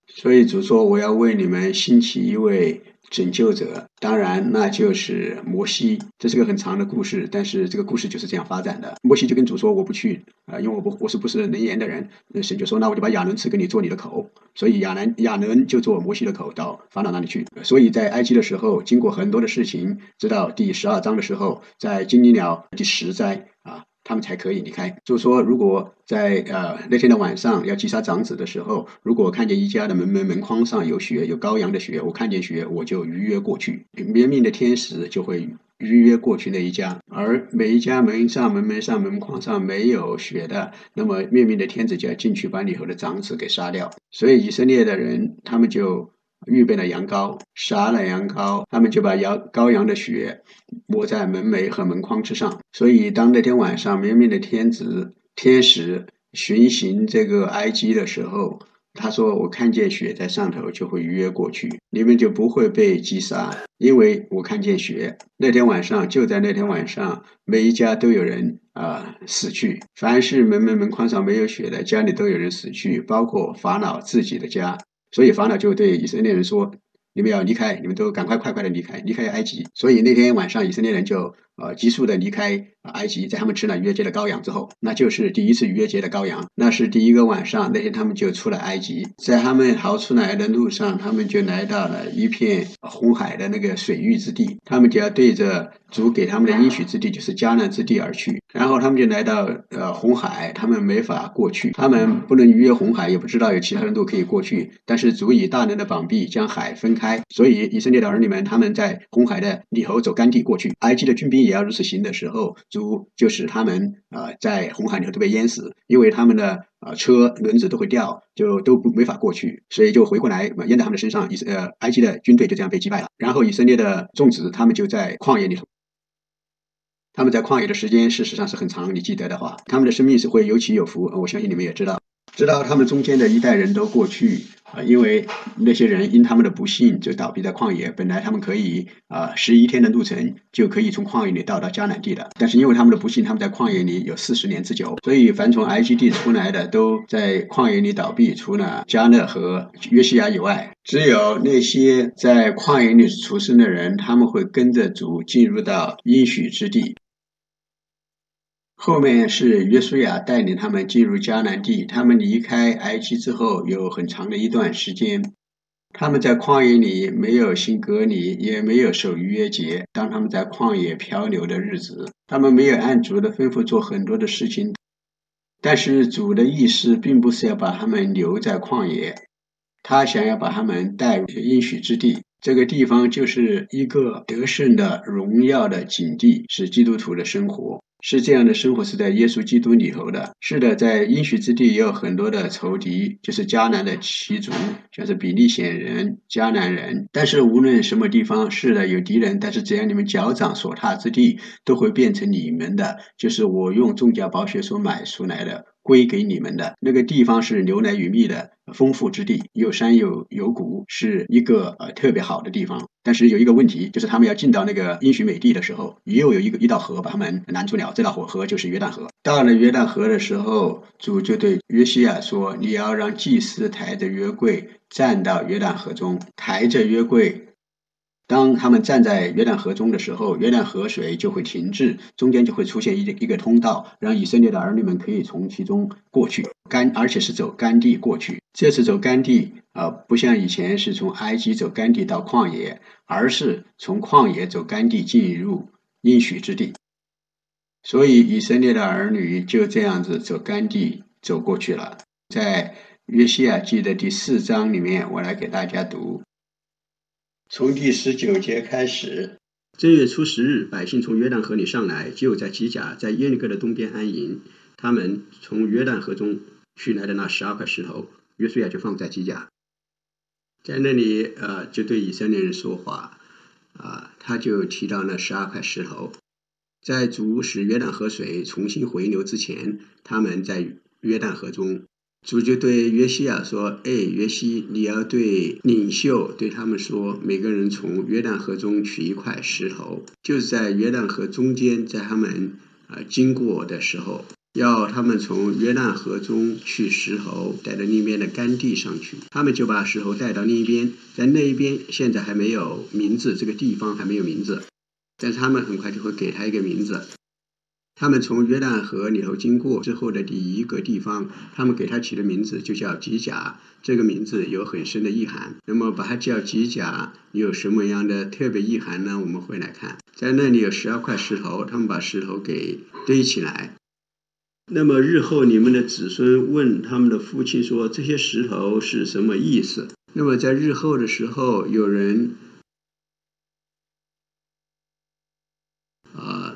所以主说：“我要为你们兴起一位。”拯救者，当然那就是摩西。这是个很长的故事，但是这个故事就是这样发展的。摩西就跟主说：“我不去啊，因为我不我是不是能言的人。”神就说：“那我就把亚伦赐给你做你的口。”所以亚伦亚伦就做摩西的口到法老那里去。所以在埃及的时候，经过很多的事情，直到第十二章的时候，在经历了第十灾啊。他们才可以离开。就是说，如果在呃那天的晚上要击杀长子的时候，如果看见一家的门门门框上有血，有羔羊的血，我看见血，我就逾越过去，怜悯的天使就会逾越过去那一家。而每一家门上门门上门框上没有血的，那么灭命的天子就要进去把里头的长子给杀掉。所以以色列的人，他们就。预备了羊羔，杀了羊羔，他们就把羊羔羊的血抹在门楣和门框之上。所以，当那天晚上明明的天子天使巡行这个埃及的时候，他说：“我看见血在上头，就会逾越过去，你们就不会被击杀，因为我看见血。”那天晚上，就在那天晚上，每一家都有人啊死去。凡是门门门框上没有血的家里，都有人死去，包括法老自己的家。所以法老就对以色列人说：“你们要离开，你们都赶快快快的离开，离开埃及。”所以那天晚上，以色列人就呃急速的离开埃及。在他们吃了逾越节的羔羊之后，那就是第一次逾越节的羔羊，那是第一个晚上。那天他们就出了埃及，在他们逃出来的路上，他们就来到了一片红海的那个水域之地，他们就要对着主给他们的应许之地，就是迦南之地而去。然后他们就来到呃红海，他们没法过去，他们不能逾越红海，也不知道有其他的路可以过去。但是主以大能的膀臂将海分开，所以以色列的儿女们他们在红海的里头走干地过去。埃及的军兵也要如此行的时候，主就使他们啊在红海里头都被淹死，因为他们的啊车轮子都会掉，就都不没法过去，所以就回过来淹在他们的身上。以呃埃及的军队就这样被击败了。然后以色列的种植他们就在旷野里头。他们在旷野的时间事实上是很长，你记得的话，他们的生命是会有起有伏。我相信你们也知道，直到他们中间的一代人都过去啊，因为那些人因他们的不幸就倒闭在旷野。本来他们可以啊十一天的路程就可以从旷野里到达迦南地的，但是因为他们的不幸，他们在旷野里有四十年之久，所以凡从埃及地出来的都在旷野里倒闭，除了迦勒和约西亚以外，只有那些在旷野里出生的人，他们会跟着主进入到应许之地。后面是约书亚带领他们进入迦南地。他们离开埃及之后，有很长的一段时间，他们在旷野里没有行隔离，也没有守逾越节。当他们在旷野漂流的日子，他们没有按主的吩咐做很多的事情。但是主的意思并不是要把他们留在旷野，他想要把他们带入应许之地。这个地方就是一个得胜的荣耀的景地，是基督徒的生活。是这样的生活是在耶稣基督里头的。是的，在应许之地也有很多的仇敌，就是迦南的七族，像是比利显人、迦南人。但是无论什么地方，是的有敌人，但是只要你们脚掌所踏之地，都会变成你们的，就是我用重甲宝血所买出来的。归给你们的那个地方是牛奶与蜜的丰富之地，有山有有谷，是一个呃特别好的地方。但是有一个问题，就是他们要进到那个应许美地的时候，又有一个一道河把他们拦住了。这道河河就是约旦河。到了约旦河的时候，主就对约西亚说：“你要让祭司抬着约柜站到约旦河中，抬着约柜。”当他们站在约旦河中的时候，约旦河水就会停滞，中间就会出现一一个通道，让以色列的儿女们可以从其中过去干，而且是走干地过去。这次走干地啊，不像以前是从埃及走干地到旷野，而是从旷野走干地进入应许之地。所以以色列的儿女就这样子走干地走过去了。在约西亚记的第四章里面，我来给大家读。从第十九节开始，正月初十日，百姓从约旦河里上来，就在吉甲，在耶利哥的东边安营。他们从约旦河中取来的那十二块石头，约书亚就放在吉甲，在那里，呃，就对以色列人说话，啊，他就提到那十二块石头，在主使约旦河水重新回流之前，他们在约旦河中。主就对约西亚说：“哎，约西，你要对领袖对他们说，每个人从约旦河中取一块石头，就是在约旦河中间，在他们啊经过的时候，要他们从约旦河中取石头，带到另一边的干地上去。他们就把石头带到另一边，在那一边现在还没有名字，这个地方还没有名字，但是他们很快就会给他一个名字。”他们从约旦河里头经过之后的第一个地方，他们给它起的名字就叫吉甲。这个名字有很深的意涵。那么把它叫吉甲有什么样的特别意涵呢？我们会来看，在那里有十二块石头，他们把石头给堆起来。那么日后你们的子孙问他们的父亲说：“这些石头是什么意思？”那么在日后的时候，有人。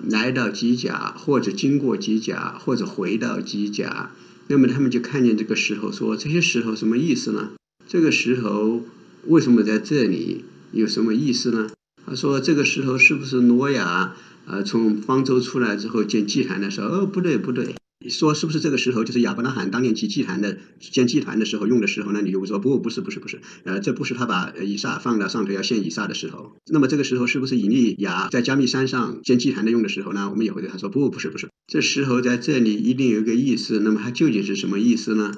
来到机甲，或者经过机甲，或者回到机甲，那么他们就看见这个石头，说这些石头什么意思呢？这个石头为什么在这里？有什么意思呢？他说这个石头是不是挪亚呃从方舟出来之后建祭坛的时候？哦，不对，不对。你说是不是这个石头就是亚伯拉罕当年建祭坛的建祭坛的时候用的石头呢？你就会说不，不是，不是，不是。呃，这不是他把以撒放到上头要献以撒的石头。那么这个石头是不是以利亚在加密山上建祭坛的用的石头呢？我们也会对他说不，不是，不是。这石头在这里一定有一个意思。那么它究竟是什么意思呢？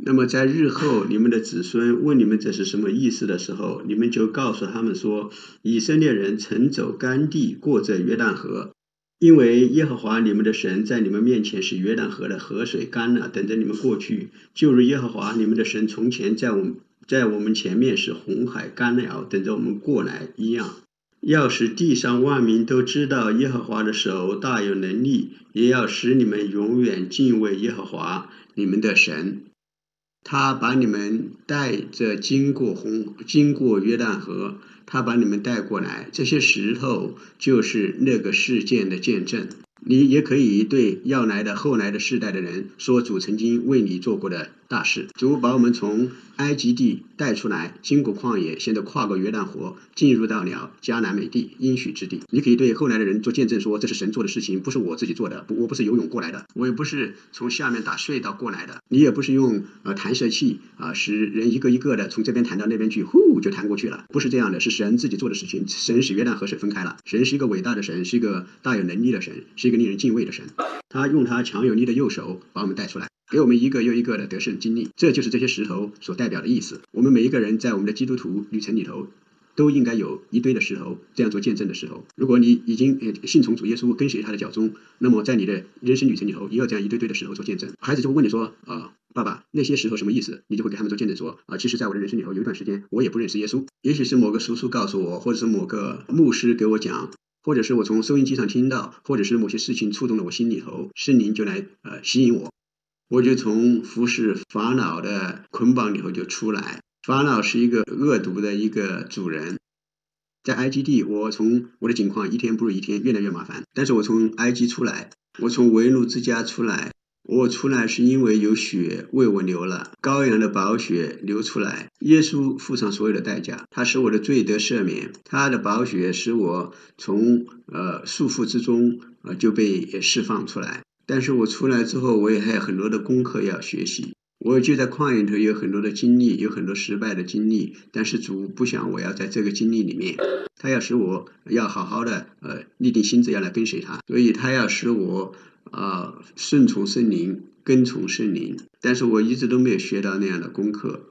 那么在日后你们的子孙问你们这是什么意思的时候，你们就告诉他们说：以色列人曾走干地，过这约旦河。因为耶和华你们的神在你们面前是约旦河的河水干了，等着你们过去，就如耶和华你们的神从前在我们在我们前面是红海干了，等着我们过来一样。要使地上万民都知道耶和华的手大有能力，也要使你们永远敬畏耶和华你们的神。他把你们带着经过红经过约旦河。他把你们带过来，这些石头就是那个事件的见证。你也可以对要来的后来的世代的人说，主曾经为你做过的大事。主把我们从埃及地带出来，经过旷野，现在跨过约旦河，进入到了迦南美地应许之地。你可以对后来的人做见证，说这是神做的事情，不是我自己做的。不我不是游泳过来的，我也不是从下面打隧道过来的。你也不是用呃弹射器啊，使人一个一个的从这边弹到那边去，呼就弹过去了。不是这样的，是神自己做的事情。神使约旦河水分开了。神是一个伟大的神，是一个大有能力的神，是一个令人敬畏的神。他用他强有力的右手把我们带出来。给我们一个又一个的得胜经历，这就是这些石头所代表的意思。我们每一个人在我们的基督徒旅程里头，都应该有一堆的石头这样做见证的石头。如果你已经呃信从主耶稣，跟随他的脚踪，那么在你的人生旅程里头，也有这样一堆堆的石头做见证。孩子就会问你说啊。爸爸，那些石头什么意思？你就会给他们做见证说啊，其实，在我的人生里头，有一段时间我也不认识耶稣。也许是某个叔叔告诉我，或者是某个牧师给我讲，或者是我从收音机上听到，或者是某些事情触动了我心里头，圣灵就来呃吸引我，我就从服侍法老的捆绑里头就出来。法老是一个恶毒的一个主人，在埃及地，我从我的境况一天不如一天，越来越麻烦。但是我从埃及出来，我从为奴之家出来。我出来是因为有血为我流了，羔羊的宝血流出来，耶稣付上所有的代价，他使我的罪得赦免，他的宝血使我从呃束缚之中呃就被释放出来。但是我出来之后，我也还有很多的功课要学习。我就在旷野里头有很多的经历，有很多失败的经历。但是主不想我要在这个经历里面，他要使我要好好的呃立定心志要来跟随他，所以他要使我。啊，顺从圣灵，跟从圣灵，但是我一直都没有学到那样的功课。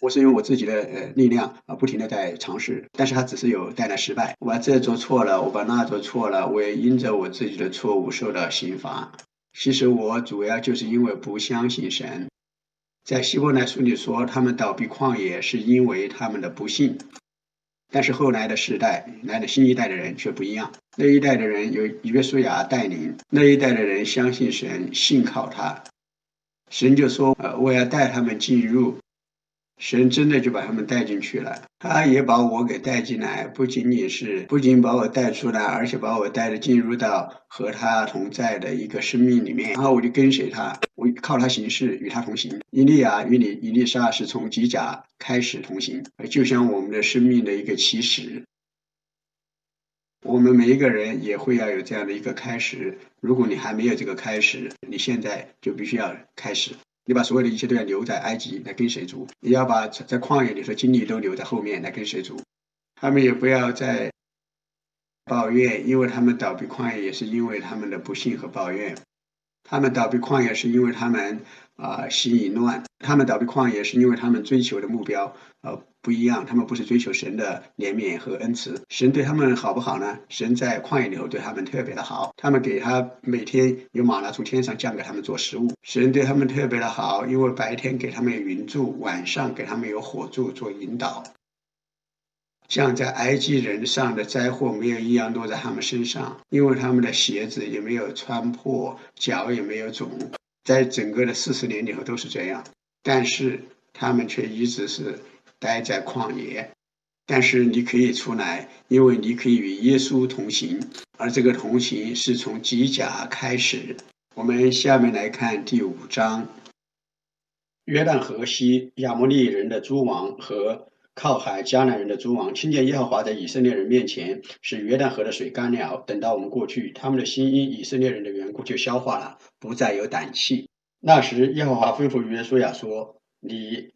我是用我自己的呃力量啊，不停的在尝试，但是它只是有带来失败。我把这做错了，我把那做错了，我也因着我自己的错误受到刑罚。其实我主要就是因为不相信神。在希伯来书里说，他们倒闭旷野是因为他们的不信。但是后来的时代，来的新一代的人却不一样。那一代的人由约书亚带领，那一代的人相信神，信靠他。神就说：“呃，我要带他们进入。”神真的就把他们带进去了，他也把我给带进来，不仅仅是不仅把我带出来，而且把我带着进入到和他同在的一个生命里面。然后我就跟随他，我靠他行事，与他同行。伊利亚与你伊丽莎是从机甲开始同行，就像我们的生命的一个起始。我们每一个人也会要有这样的一个开始。如果你还没有这个开始，你现在就必须要开始。你把所有的一切都要留在埃及来跟谁住？你要把在旷野里的经历都留在后面来跟谁住？他们也不要再抱怨，因为他们倒闭旷野也是因为他们的不幸和抱怨。他们倒闭旷野是因为他们啊心已乱，他们倒闭旷野是因为他们追求的目标呃。不一样，他们不是追求神的怜悯和恩慈，神对他们好不好呢？神在旷野里头对他们特别的好，他们给他每天有马拉从天上降给他们做食物，神对他们特别的好，因为白天给他们有云柱，晚上给他们有火柱做引导。像在埃及人上的灾祸没有一样落在他们身上，因为他们的鞋子也没有穿破，脚也没有肿，在整个的四十年里头都是这样，但是他们却一直是。待在旷野，但是你可以出来，因为你可以与耶稣同行，而这个同行是从基甲开始。我们下面来看第五章：约旦河西亚摩利人的诸王和靠海迦南人的诸王，听见耶和华在以色列人面前使约旦河的水干了。等到我们过去，他们的心因以色列人的缘故就消化了，不再有胆气。那时，耶和华吩咐约书亚说：“你。”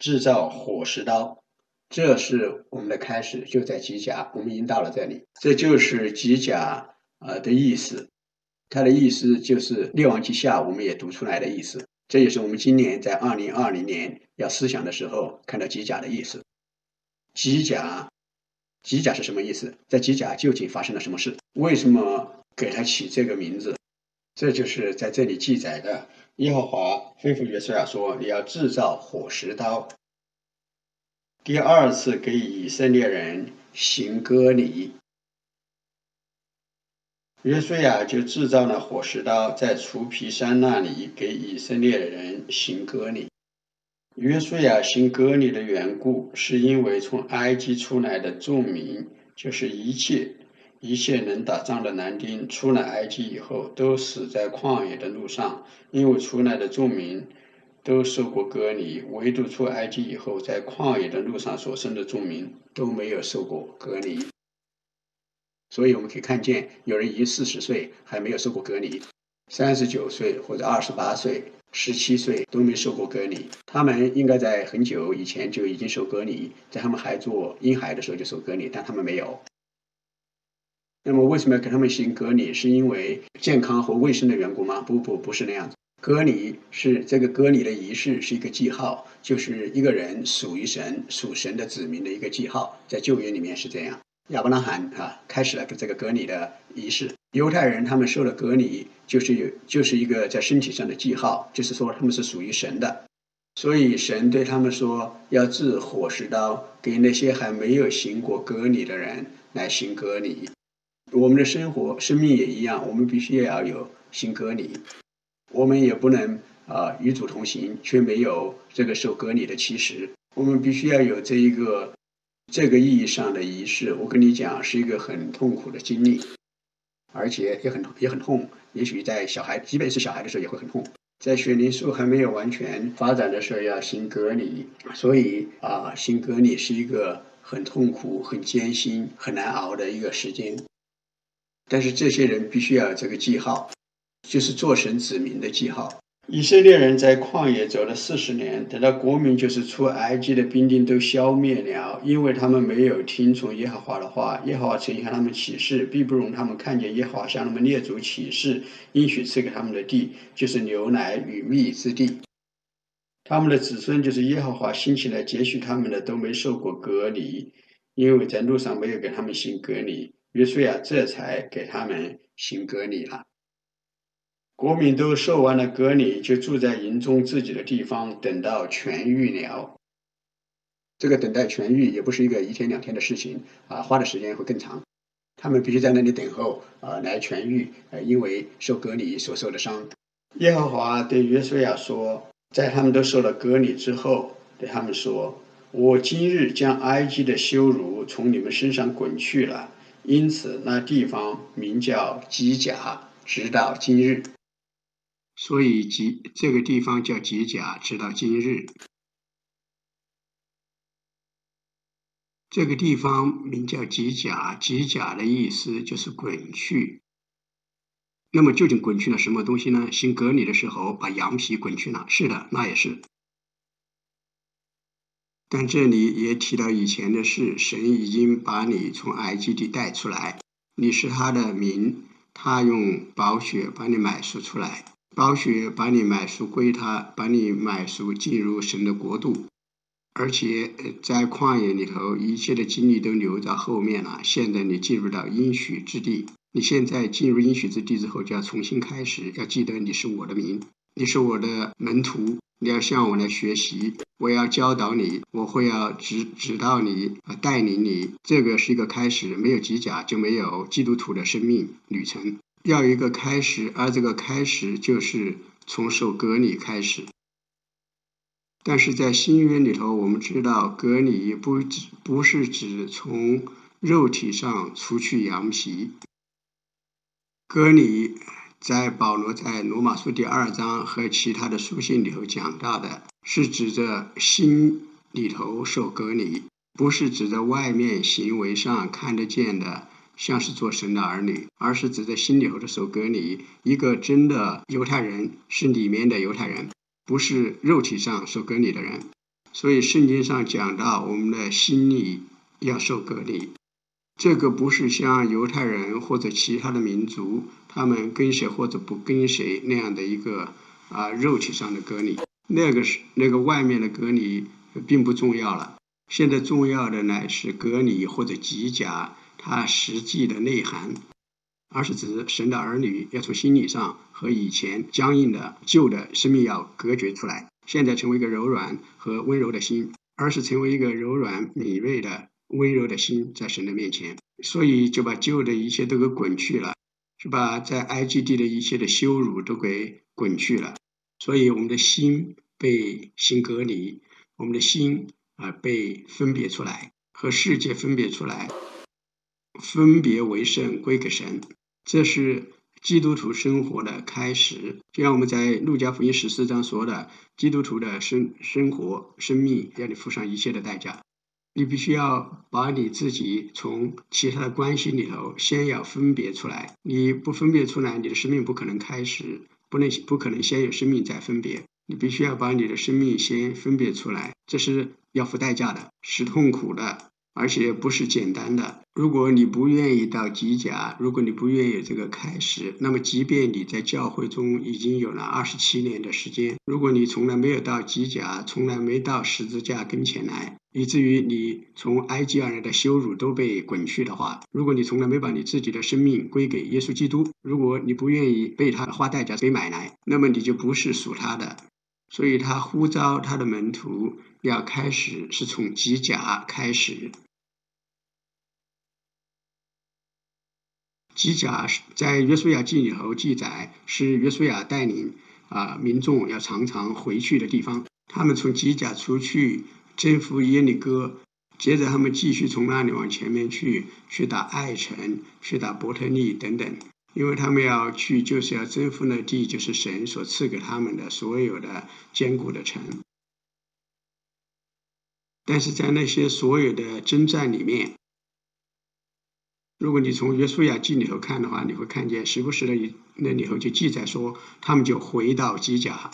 制造火石刀，这是我们的开始，就在机甲，我们已经到了这里。这就是机甲呃的意思，它的意思就是《列王记下》，我们也读出来的意思。这也是我们今年在二零二零年要思想的时候看到机甲的意思。机甲，机甲是什么意思？在机甲究竟发生了什么事？为什么给它起这个名字？这就是在这里记载的。耶和华吩咐约书亚说：“你要制造火石刀。”第二次给以色列人行割礼，约书亚就制造了火石刀，在除皮山那里给以色列人行割礼。约书亚行割礼的缘故，是因为从埃及出来的众民，就是一切。一切能打仗的男丁出了埃及以后，都死在旷野的路上，因为出来的众民都受过割礼，唯独出埃及以后，在旷野的路上所生的众民都没有受过割礼。所以我们可以看见，有人已经四十岁还没有受过隔离，三十九岁或者二十八岁、十七岁都没受过隔离。他们应该在很久以前就已经受隔离，在他们还做婴孩的时候就受隔离，但他们没有。那么为什么要给他们行隔离？是因为健康和卫生的缘故吗？不不不是那样子。隔离是这个隔离的仪式，是一个记号，就是一个人属于神、属神的子民的一个记号。在旧约里面是这样，亚伯拉罕啊开始了这个隔离的仪式。犹太人他们受了隔离，就是有就是一个在身体上的记号，就是说他们是属于神的。所以神对他们说，要自火石刀给那些还没有行过隔离的人来行隔离。我们的生活、生命也一样，我们必须要有行隔离。我们也不能啊与主同行，却没有这个受隔离的其实。我们必须要有这一个这个意义上的仪式。我跟你讲，是一个很痛苦的经历，而且也很也很痛。也许在小孩，即便是小孩的时候也会很痛。在血凝素还没有完全发展的时候，要行隔离，所以啊，行隔离是一个很痛苦、很艰辛、很难熬的一个时间。但是这些人必须要有这个记号。就是做神子民的记号。以色列人在旷野走了四十年，等到国民就是出埃及的兵丁都消灭了，因为他们没有听从耶和华的话。耶和华曾向他们起誓，必不容他们看见耶和华向他们列祖起誓，应许赐给他们的地，就是牛奶与蜜之地。他们的子孙就是耶和华兴起来接续他们的，都没受过隔离，因为在路上没有给他们行隔离。约书亚这才给他们行隔离了。国民都受完了隔离，就住在营中自己的地方，等到痊愈了。这个等待痊愈也不是一个一天两天的事情啊，花的时间会更长。他们必须在那里等候啊，来痊愈。呃，因为受隔离所受的伤。耶和华对约书亚说，在他们都受了隔离之后，对他们说：“我今日将埃及的羞辱从你们身上滚去了。”因此，那地方名叫基甲，直到今日。所以，吉这个地方叫吉甲，直到今日。这个地方名叫吉甲，吉甲的意思就是滚去。那么，究竟滚去了什么东西呢？行隔离的时候，把羊皮滚去了。是的，那也是。但这里也提到以前的事，神已经把你从埃及地带出来，你是他的民，他用宝血把你买赎出来。宝血把你买赎归他，把你买赎进入神的国度，而且在旷野里头，一切的经历都留在后面了。现在你进入到应许之地，你现在进入应许之地之后，就要重新开始。要记得你是我的名，你是我的门徒，你要向我来学习，我要教导你，我会要指指导你，带领你。这个是一个开始，没有机甲就没有基督徒的生命旅程。要一个开始，而这个开始就是从受隔离开始。但是在新约里头，我们知道隔离不只不是指从肉体上除去羊皮。隔离在保罗在罗马书第二章和其他的书信里头讲到的，是指着心里头受隔离，不是指着外面行为上看得见的。像是做神的儿女，而是指在心里头的受隔离。一个真的犹太人是里面的犹太人，不是肉体上受隔离的人。所以圣经上讲到，我们的心里要受隔离。这个不是像犹太人或者其他的民族，他们跟谁或者不跟谁那样的一个啊肉体上的隔离。那个是那个外面的隔离并不重要了。现在重要的乃是隔离或者极甲。它实际的内涵，而是指神的儿女要从心理上和以前僵硬的旧的生命要隔绝出来，现在成为一个柔软和温柔的心，而是成为一个柔软敏锐的温柔的心，在神的面前，所以就把旧的一切都给滚去了，是吧在埃及地的一切的羞辱都给滚去了，所以我们的心被心隔离，我们的心啊被分别出来，和世界分别出来。分别为圣，归给神，这是基督徒生活的开始。就像我们在路加福音十四章说的，基督徒的生生活、生命，要你付上一切的代价。你必须要把你自己从其他的关系里头先要分别出来。你不分别出来，你的生命不可能开始，不能不可能先有生命再分别。你必须要把你的生命先分别出来，这是要付代价的，是痛苦的。而且不是简单的。如果你不愿意到极甲，如果你不愿意这个开始，那么即便你在教会中已经有了二十七年的时间，如果你从来没有到极甲，从来没到十字架跟前来，以至于你从埃及而来的羞辱都被滚去的话，如果你从来没把你自己的生命归给耶稣基督，如果你不愿意被他花代价被买来，那么你就不是属他的。所以他呼召他的门徒要开始，是从吉甲开始。吉甲在约书亚记里头记载，是约书亚带领啊民众要常常回去的地方。他们从吉甲出去征服耶利哥，接着他们继续从那里往前面去，去打爱城，去打伯特利等等。因为他们要去，就是要征服那地，就是神所赐给他们的所有的坚固的城。但是在那些所有的征战里面，如果你从约书亚记里头看的话，你会看见时不时的那里头就记载说，他们就回到基甲。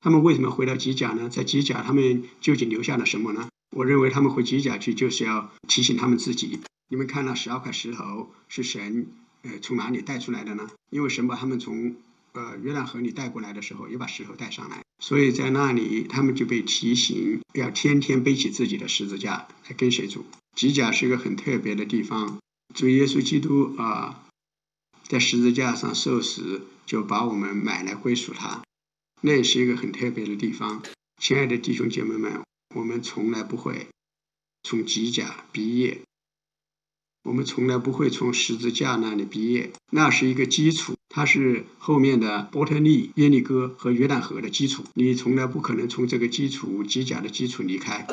他们为什么回到基甲呢？在基甲，他们究竟留下了什么呢？我认为他们回基甲去，就是要提醒他们自己。你们看那十二块石头是神呃从哪里带出来的呢？因为神把他们从呃约旦河里带过来的时候，也把石头带上来，所以在那里他们就被提醒要天天背起自己的十字架来跟随主。基甲是一个很特别的地方。主耶稣基督啊，在十字架上受死，就把我们买来归属他。那也是一个很特别的地方。亲爱的弟兄姐妹们，我们从来不会从机甲毕业，我们从来不会从十字架那里毕业。那是一个基础，它是后面的伯特利、耶利哥和约旦河的基础。你从来不可能从这个基础机甲的基础离开。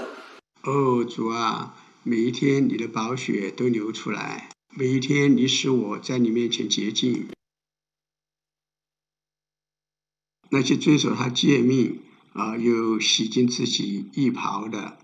哦，主啊！每一天，你的宝血都流出来；每一天，你使我在你面前洁净。那些遵守他诫命啊，又洗净自己衣袍的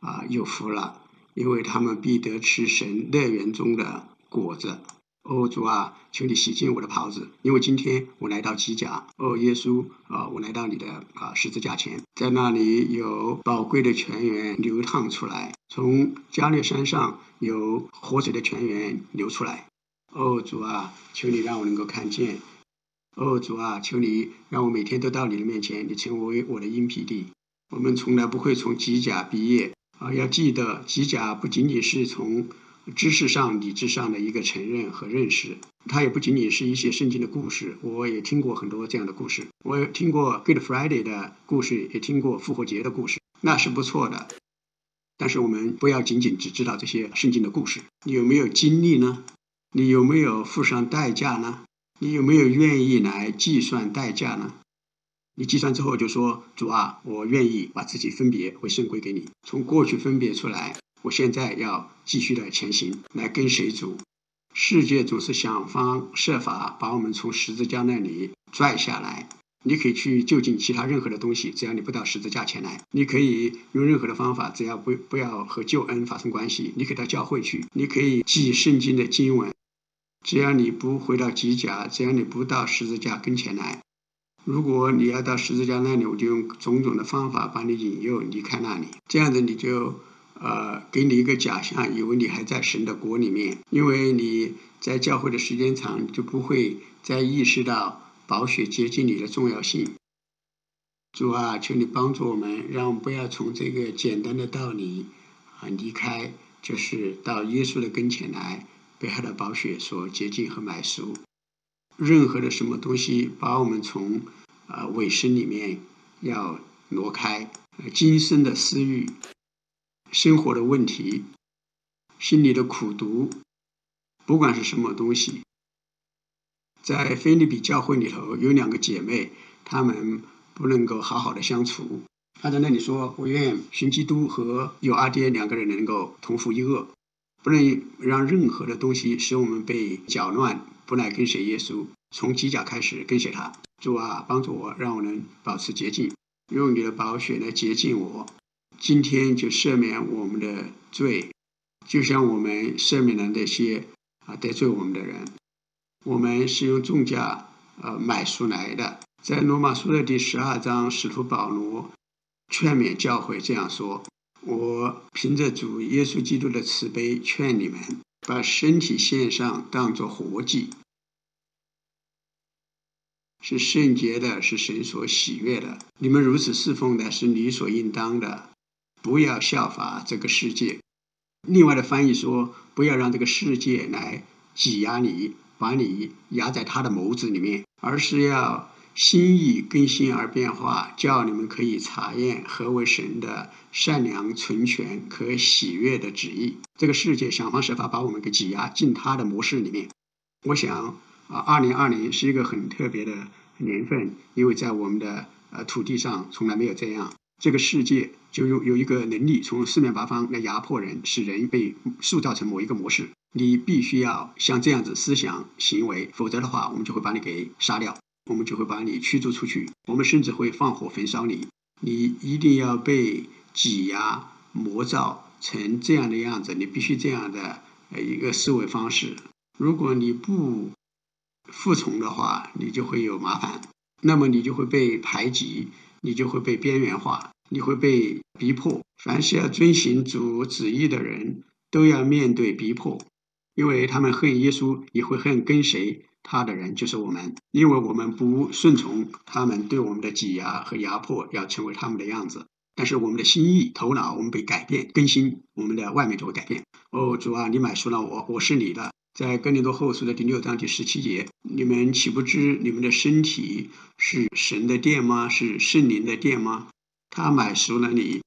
啊，有福了，因为他们必得吃神乐园中的果子。哦，主啊，求你洗净我的袍子，因为今天我来到基甲。哦，耶稣啊，我来到你的啊十字架前，在那里有宝贵的泉源流淌出来，从加略山上有活水的泉源流出来。哦，主啊，求你让我能够看见。哦，主啊，求你让我每天都到你的面前，你成为我的阴皮地。我们从来不会从基甲毕业啊，要记得基甲不仅仅是从。知识上、理智上的一个承认和认识，它也不仅仅是一些圣经的故事。我也听过很多这样的故事，我听过 Good Friday 的故事，也听过复活节的故事，那是不错的。但是我们不要仅仅只知道这些圣经的故事，你有没有经历呢？你有没有付上代价呢？你有没有愿意来计算代价呢？你计算之后就说：“主啊，我愿意把自己分别为圣归给你，从过去分别出来。”我现在要继续的前行，来跟随主。世界总是想方设法把我们从十字架那里拽下来。你可以去就近其他任何的东西，只要你不到十字架前来。你可以用任何的方法，只要不不要和救恩发生关系。你可以到教会去，你可以记圣经的经文，只要你不回到基甲，只要你不到十字架跟前来。如果你要到十字架那里，我就用种种的方法把你引诱离开那里，这样子你就。呃，给你一个假象，以为你还在神的国里面，因为你在教会的时间长，就不会再意识到宝血接近你的重要性。主啊，求你帮助我们，让我们不要从这个简单的道理啊离开，就是到耶稣的跟前来，被他的宝血所洁净和买赎。任何的什么东西把我们从啊尾声里面要挪开，今生的私欲。生活的问题，心里的苦毒，不管是什么东西，在菲利比教会里头有两个姐妹，她们不能够好好的相处。她在那里说：“我愿寻基督和有阿爹两个人能够同负一恶，不能让任何的东西使我们被搅乱，不来跟随耶稣。从基甲开始跟随他。主啊，帮助我，让我能保持洁净，用你的宝血来洁净我。”今天就赦免我们的罪，就像我们赦免了那些啊得罪我们的人。我们是用重价呃买赎来的。在罗马书的第十二章，使徒保罗劝勉教会这样说：我凭着主耶稣基督的慈悲，劝你们把身体献上，当作活祭，是圣洁的，是神所喜悦的。你们如此侍奉的，是理所应当的。不要效法这个世界。另外的翻译说，不要让这个世界来挤压你，把你压在他的眸子里面，而是要。心意更新而变化，叫你们可以查验何为神的善良、纯全、可喜悦的旨意。这个世界想方设法把我们给挤压进他的模式里面。我想啊，二零二零是一个很特别的年份，因为在我们的呃土地上从来没有这样。这个世界就有有一个能力从四面八方来压迫人，使人被塑造成某一个模式。你必须要像这样子思想行为，否则的话，我们就会把你给杀掉。我们就会把你驱逐出去，我们甚至会放火焚烧你。你一定要被挤压、磨造成这样的样子，你必须这样的呃一个思维方式。如果你不服从的话，你就会有麻烦。那么你就会被排挤，你就会被边缘化，你会被逼迫。凡是要遵行主旨意的人，都要面对逼迫，因为他们恨耶稣，也会恨跟谁。他的人就是我们，因为我们不顺从他们对我们的挤压和压迫，要成为他们的样子。但是我们的心意、头脑，我们被改变、更新，我们的外面就会改变。哦，主啊，你买赎了我，我是你的。在哥林多后书的第六章第十七节，你们岂不知你们的身体是神的殿吗？是圣灵的殿吗？他买赎了你。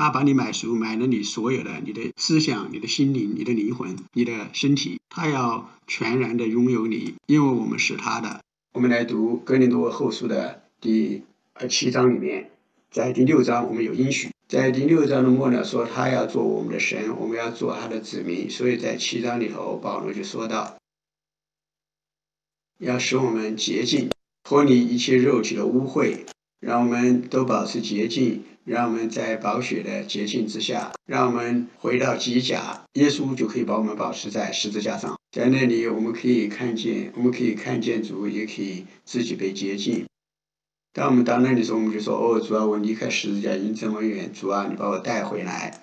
他把你买赎，买了你所有的，你的思想、你的心灵、你的灵魂、你的身体，他要全然的拥有你，因为我们是他的。我们来读哥林多后书的第七章里面，在第六章我们有应许，在第六章的末了说他要做我们的神，我们要做他的子民，所以在七章里头保罗就说到，要使我们洁净，脱离一切肉体的污秽，让我们都保持洁净。让我们在宝血的洁净之下，让我们回到机甲，耶稣就可以把我们保持在十字架上，在那里我们可以看见，我们可以看见主，也可以自己被洁净。当我们到那里时候，我们就说：“哦，主啊，我离开十字架已经这么远，主啊，你把我带回来，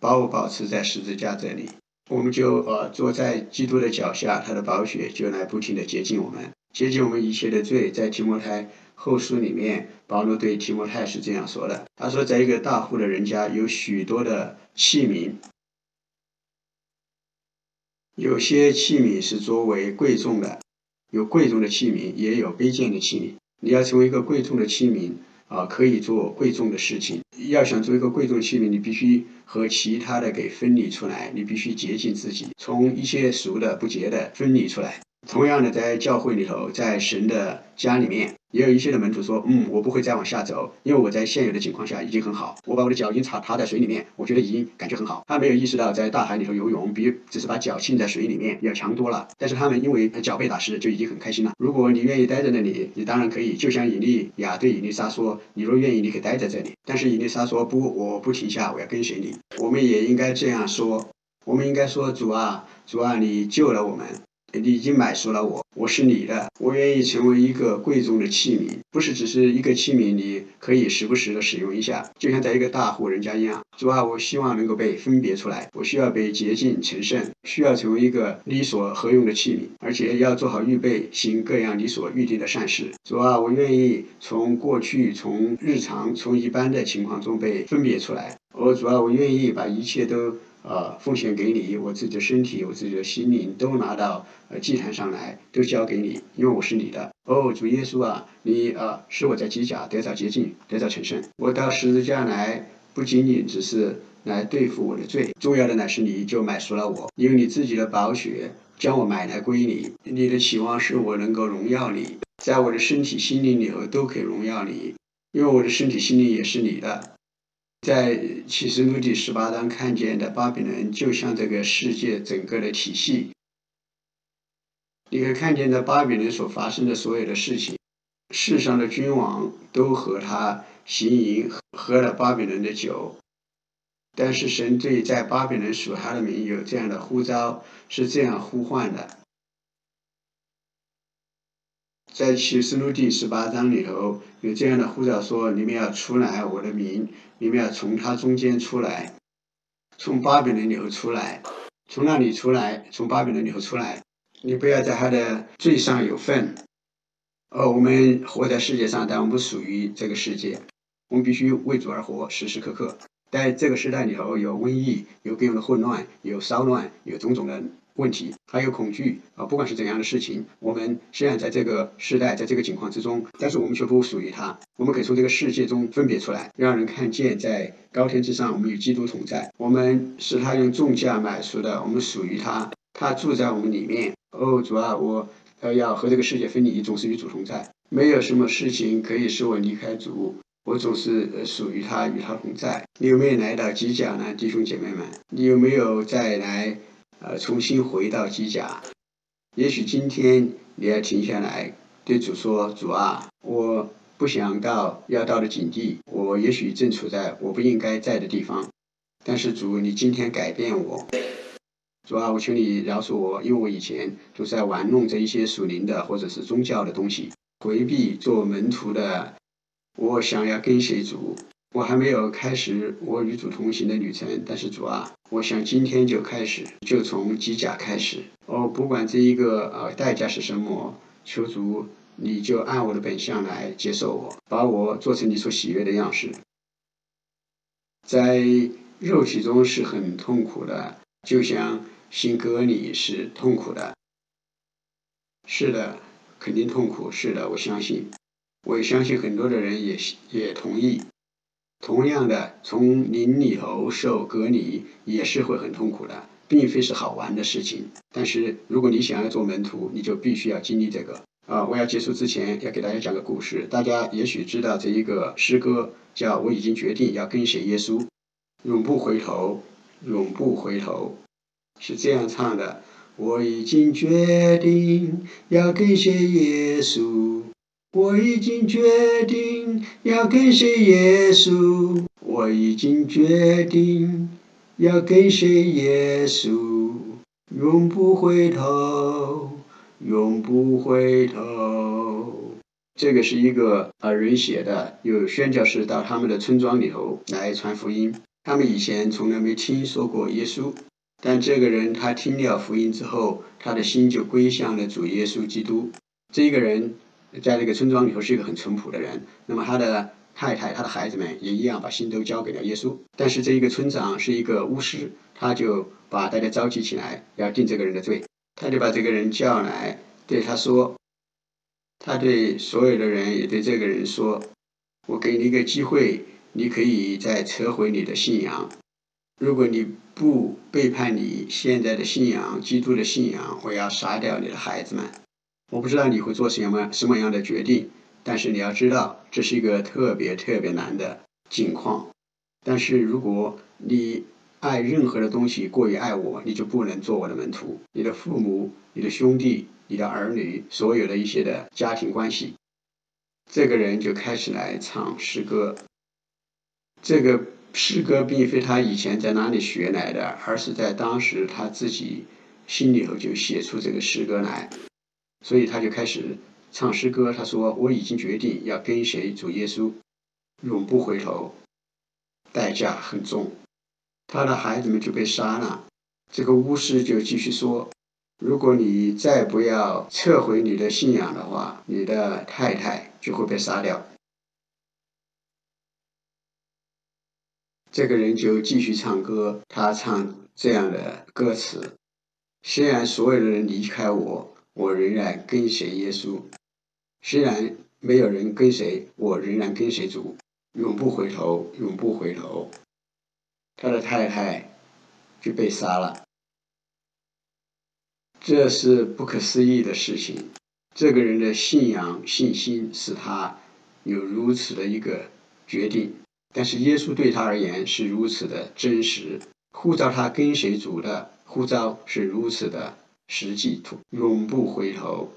把我保持在十字架这里。”我们就呃坐在基督的脚下，他的宝血就来不停的洁净我们，洁净我们一切的罪，在提摩太。后书里面，保罗对提摩太是这样说的：“他说，在一个大户的人家，有许多的器皿，有些器皿是作为贵重的，有贵重的器皿，也有卑贱的器皿。你要成为一个贵重的器皿啊，可以做贵重的事情。要想做一个贵重器皿，你必须和其他的给分离出来，你必须洁净自己，从一些俗的、不洁的分离出来。同样的，在教会里头，在神的家里面。”也有一些的门徒说：“嗯，我不会再往下走，因为我在现有的情况下已经很好。我把我的脚已经插踏在水里面，我觉得已经感觉很好。他没有意识到在大海里头游泳比只是把脚浸在水里面要强多了。但是他们因为脚被打湿，就已经很开心了。如果你愿意待在那里，你当然可以。就像以利亚对以利沙说：‘你若愿意，你可以待在这里。’但是以利沙说：‘不，我不停下，我要跟随你。’我们也应该这样说。我们应该说：‘主啊，主啊，你救了我们。’”你已经买赎了我，我是你的，我愿意成为一个贵重的器皿，不是只是一个器皿，你可以时不时的使用一下，就像在一个大户人家一样。主啊，我希望能够被分别出来，我需要被洁净成圣，需要成为一个你所合用的器皿，而且要做好预备，行各样你所预定的善事。主啊，我愿意从过去、从日常、从一般的情况中被分别出来。我主啊，我愿意把一切都。啊，奉献给你，我自己的身体，我自己的心灵都拿到呃祭坛上来，都交给你，因为我是你的。哦，主耶稣啊，你啊使我在机甲得到洁净，得到成圣。我到十字架来，不仅仅只是来对付我的罪，重要的乃是你就买赎了我，用你自己的宝血将我买来归你。你的期望是我能够荣耀你，在我的身体、心灵里头都可以荣耀你，因为我的身体、心灵也是你的。在启示录第十八章看见的巴比伦，就像这个世界整个的体系。你可以看见，在巴比伦所发生的所有的事情，世上的君王都和他行淫，喝了巴比伦的酒。但是神对在巴比伦属他的民有这样的呼召，是这样呼唤的：在启示录第十八章里头有这样的呼召说：“你们要出来，我的名，你们要从他中间出来，从巴比伦里头出来，从那里出来，从巴比伦里头出来。你不要在他的罪上有份。哦，我们活在世界上，但我们不属于这个世界，我们必须为主而活，时时刻刻。在这个时代里头，有瘟疫，有各样的混乱，有骚乱，有种种的。”问题还有恐惧啊，不管是怎样的事情，我们虽然在这个时代，在这个情况之中，但是我们却不属于他。我们可以从这个世界中分别出来，让人看见在高天之上，我们与基督同在。我们是他用重价买赎的，我们属于他，他住在我们里面。哦，主啊，我呃要和这个世界分离，总是与主同在。没有什么事情可以使我离开主，我总是属于他，与他同在。你有没有来到基甲呢，弟兄姐妹们？你有没有再来？呃，重新回到机甲，也许今天你要停下来，对主说：“主啊，我不想到要到的境地，我也许正处在我不应该在的地方。但是主，你今天改变我，主啊，我求你饶恕我，因为我以前都在玩弄这一些属灵的或者是宗教的东西，回避做门徒的。我想要跟随主。”我还没有开始我与主同行的旅程，但是主啊，我想今天就开始，就从机甲开始。哦，不管这一个呃代价是什么，求主你就按我的本相来接受我，把我做成你所喜悦的样式。在肉体中是很痛苦的，就像新哥你是痛苦的。是的，肯定痛苦。是的，我相信，我相信很多的人也也同意。同样的，从林里头受隔离也是会很痛苦的，并非是好玩的事情。但是如果你想要做门徒，你就必须要经历这个。啊，我要结束之前要给大家讲个故事。大家也许知道这一个诗歌，叫我已经决定要跟随耶稣，永不回头，永不回头，是这样唱的。我已经决定要跟随耶稣。我已经决定要跟随耶稣，我已经决定要跟随耶稣，永不回头，永不回头。这个是一个啊人写的，有宣教士到他们的村庄里头来传福音。他们以前从来没听说过耶稣，但这个人他听了福音之后，他的心就归向了主耶稣基督。这个人。在这个村庄里头是一个很淳朴的人，那么他的太太、他的孩子们也一样把心都交给了耶稣。但是这一个村长是一个巫师，他就把大家召集起来要定这个人的罪，他就把这个人叫来，对他说，他对所有的人也对这个人说，我给你一个机会，你可以再撤回你的信仰，如果你不背叛你现在的信仰，基督的信仰，我要杀掉你的孩子们。我不知道你会做什么什么样的决定，但是你要知道，这是一个特别特别难的境况。但是如果你爱任何的东西过于爱我，你就不能做我的门徒。你的父母、你的兄弟、你的儿女，所有的一些的家庭关系，这个人就开始来唱诗歌。这个诗歌并非他以前在哪里学来的，而是在当时他自己心里头就写出这个诗歌来。所以他就开始唱诗歌。他说：“我已经决定要跟随主耶稣，永不回头，代价很重。”他的孩子们就被杀了。这个巫师就继续说：“如果你再不要撤回你的信仰的话，你的太太就会被杀掉。”这个人就继续唱歌，他唱这样的歌词：“虽然所有的人离开我。”我仍然跟随耶稣，虽然没有人跟随，我仍然跟随主，永不回头，永不回头。他的太太就被杀了，这是不可思议的事情。这个人的信仰信心使他有如此的一个决定，但是耶稣对他而言是如此的真实，呼召他跟随主的呼召是如此的。实际图永不回头。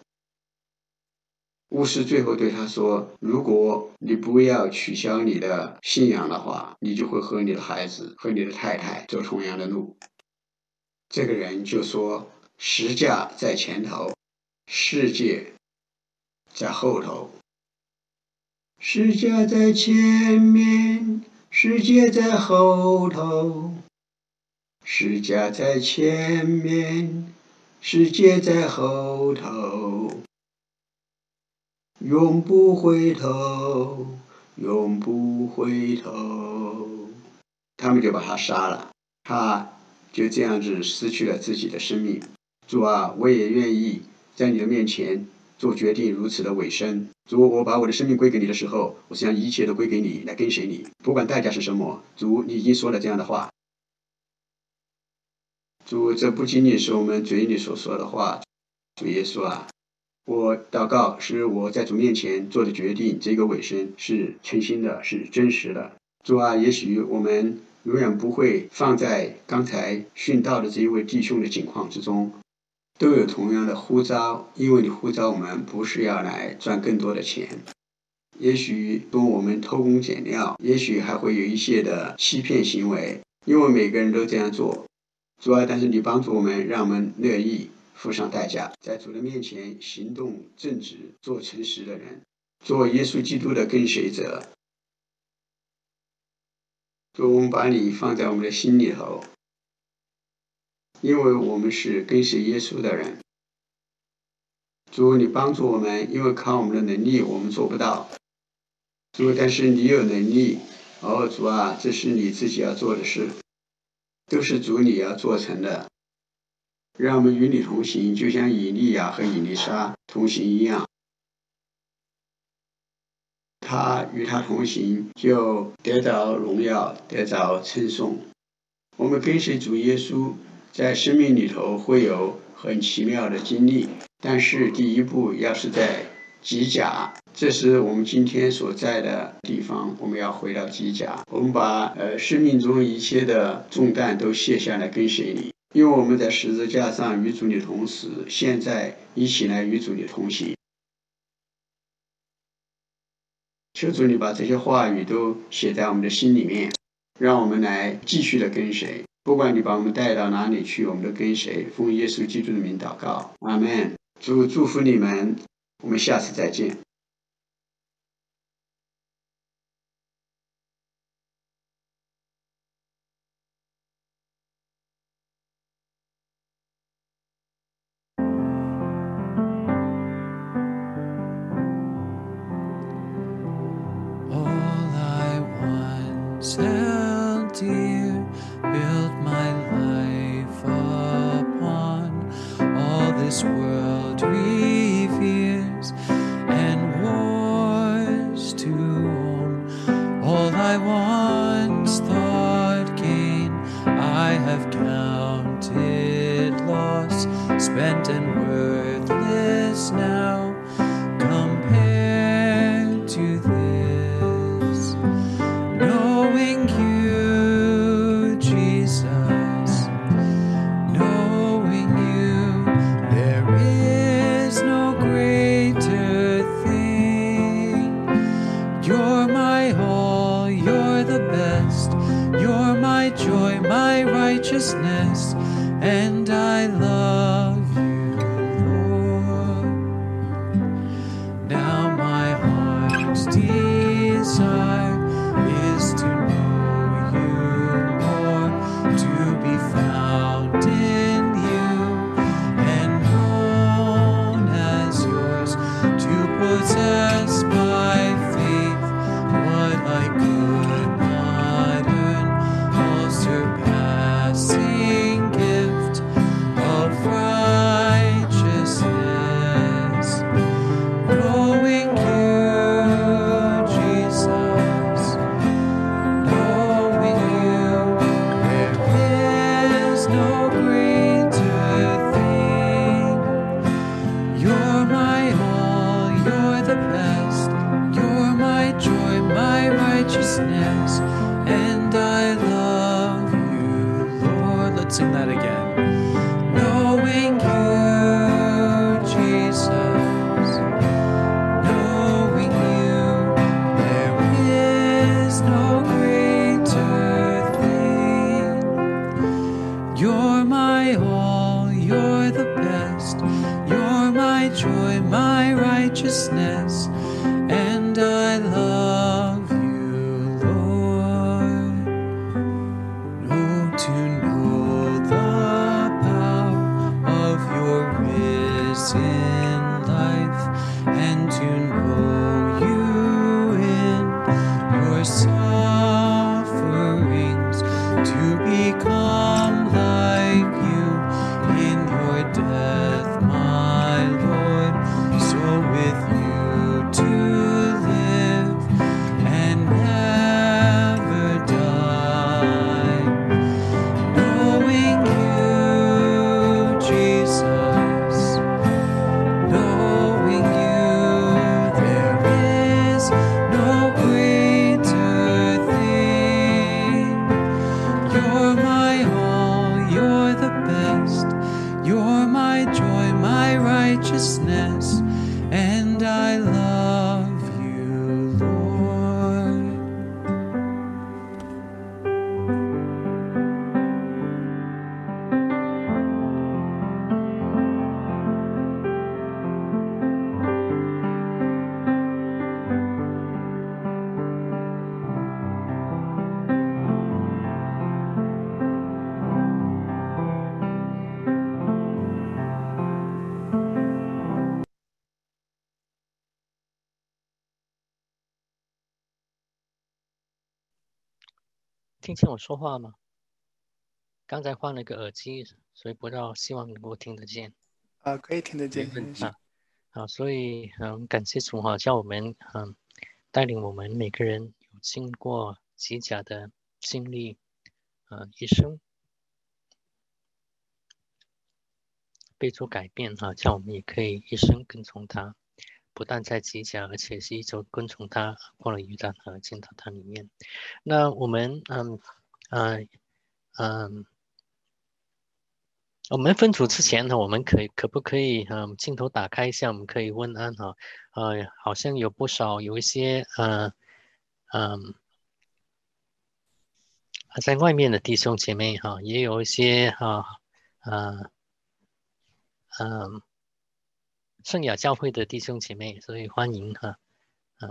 巫师最后对他说：“如果你不要取消你的信仰的话，你就会和你的孩子和你的太太走同样的路。”这个人就说：“十架在前头，世界在后头。世界在前面，世界在后头。世界在前面，世界在后头。永不回头，永不回头。他们就把他杀了，他就这样子失去了自己的生命。主啊，我也愿意在你的面前做决定，如此的委身。主，我把我的生命归给你的时候，我将一切都归给你，来跟随你，不管代价是什么。主，你已经说了这样的话。主，这不仅仅是我们嘴里所说的话。主耶稣啊。我祷告是我在主面前做的决定，这个尾声是诚心的，是真实的。主啊，也许我们永远不会放在刚才殉道的这一位弟兄的境况之中，都有同样的呼召，因为你呼召我们不是要来赚更多的钱，也许跟我们偷工减料，也许还会有一些的欺骗行为，因为每个人都这样做。主啊，但是你帮助我们，让我们乐意。付上代价，在主的面前行动正直、做诚实的人，做耶稣基督的跟随者。主，我们把你放在我们的心里头，因为我们是跟随耶稣的人。主，你帮助我们，因为靠我们的能力我们做不到。主，但是你有能力，哦，主啊，这是你自己要做的事，都是主你要做成的。让我们与你同行，就像以利亚和以利沙同行一样。他与他同行，就得到荣耀，得到称颂。我们跟随主耶稣，在生命里头会有很奇妙的经历。但是第一步要是在机甲，这是我们今天所在的地方。我们要回到机甲，我们把呃生命中一切的重担都卸下来，跟随你。因为我们在十字架上与主你同时，现在一起来与主你同行。求主你把这些话语都写在我们的心里面，让我们来继续的跟随。不管你把我们带到哪里去，我们都跟随。奉耶稣基督的名祷告，阿门。祝祝福你们，我们下次再见。听见我说话吗？刚才换了个耳机，所以不知道，希望能够听得见。啊，可以听得见。啊啊，所以嗯，感谢主哈，叫我们嗯带领我们每个人有经过极甲的经历，呃，一生被主改变哈，叫我们也可以一生跟从他，不但在机甲，而且是一直跟从他过了约旦河，进到他里面。那我们嗯嗯嗯。我们分组之前呢，我们可以可不可以嗯镜头打开一下？我们可以问安哈，呃，好像有不少有一些呃嗯啊在外面的弟兄姐妹哈，也有一些哈呃嗯圣雅教会的弟兄姐妹，所以欢迎哈啊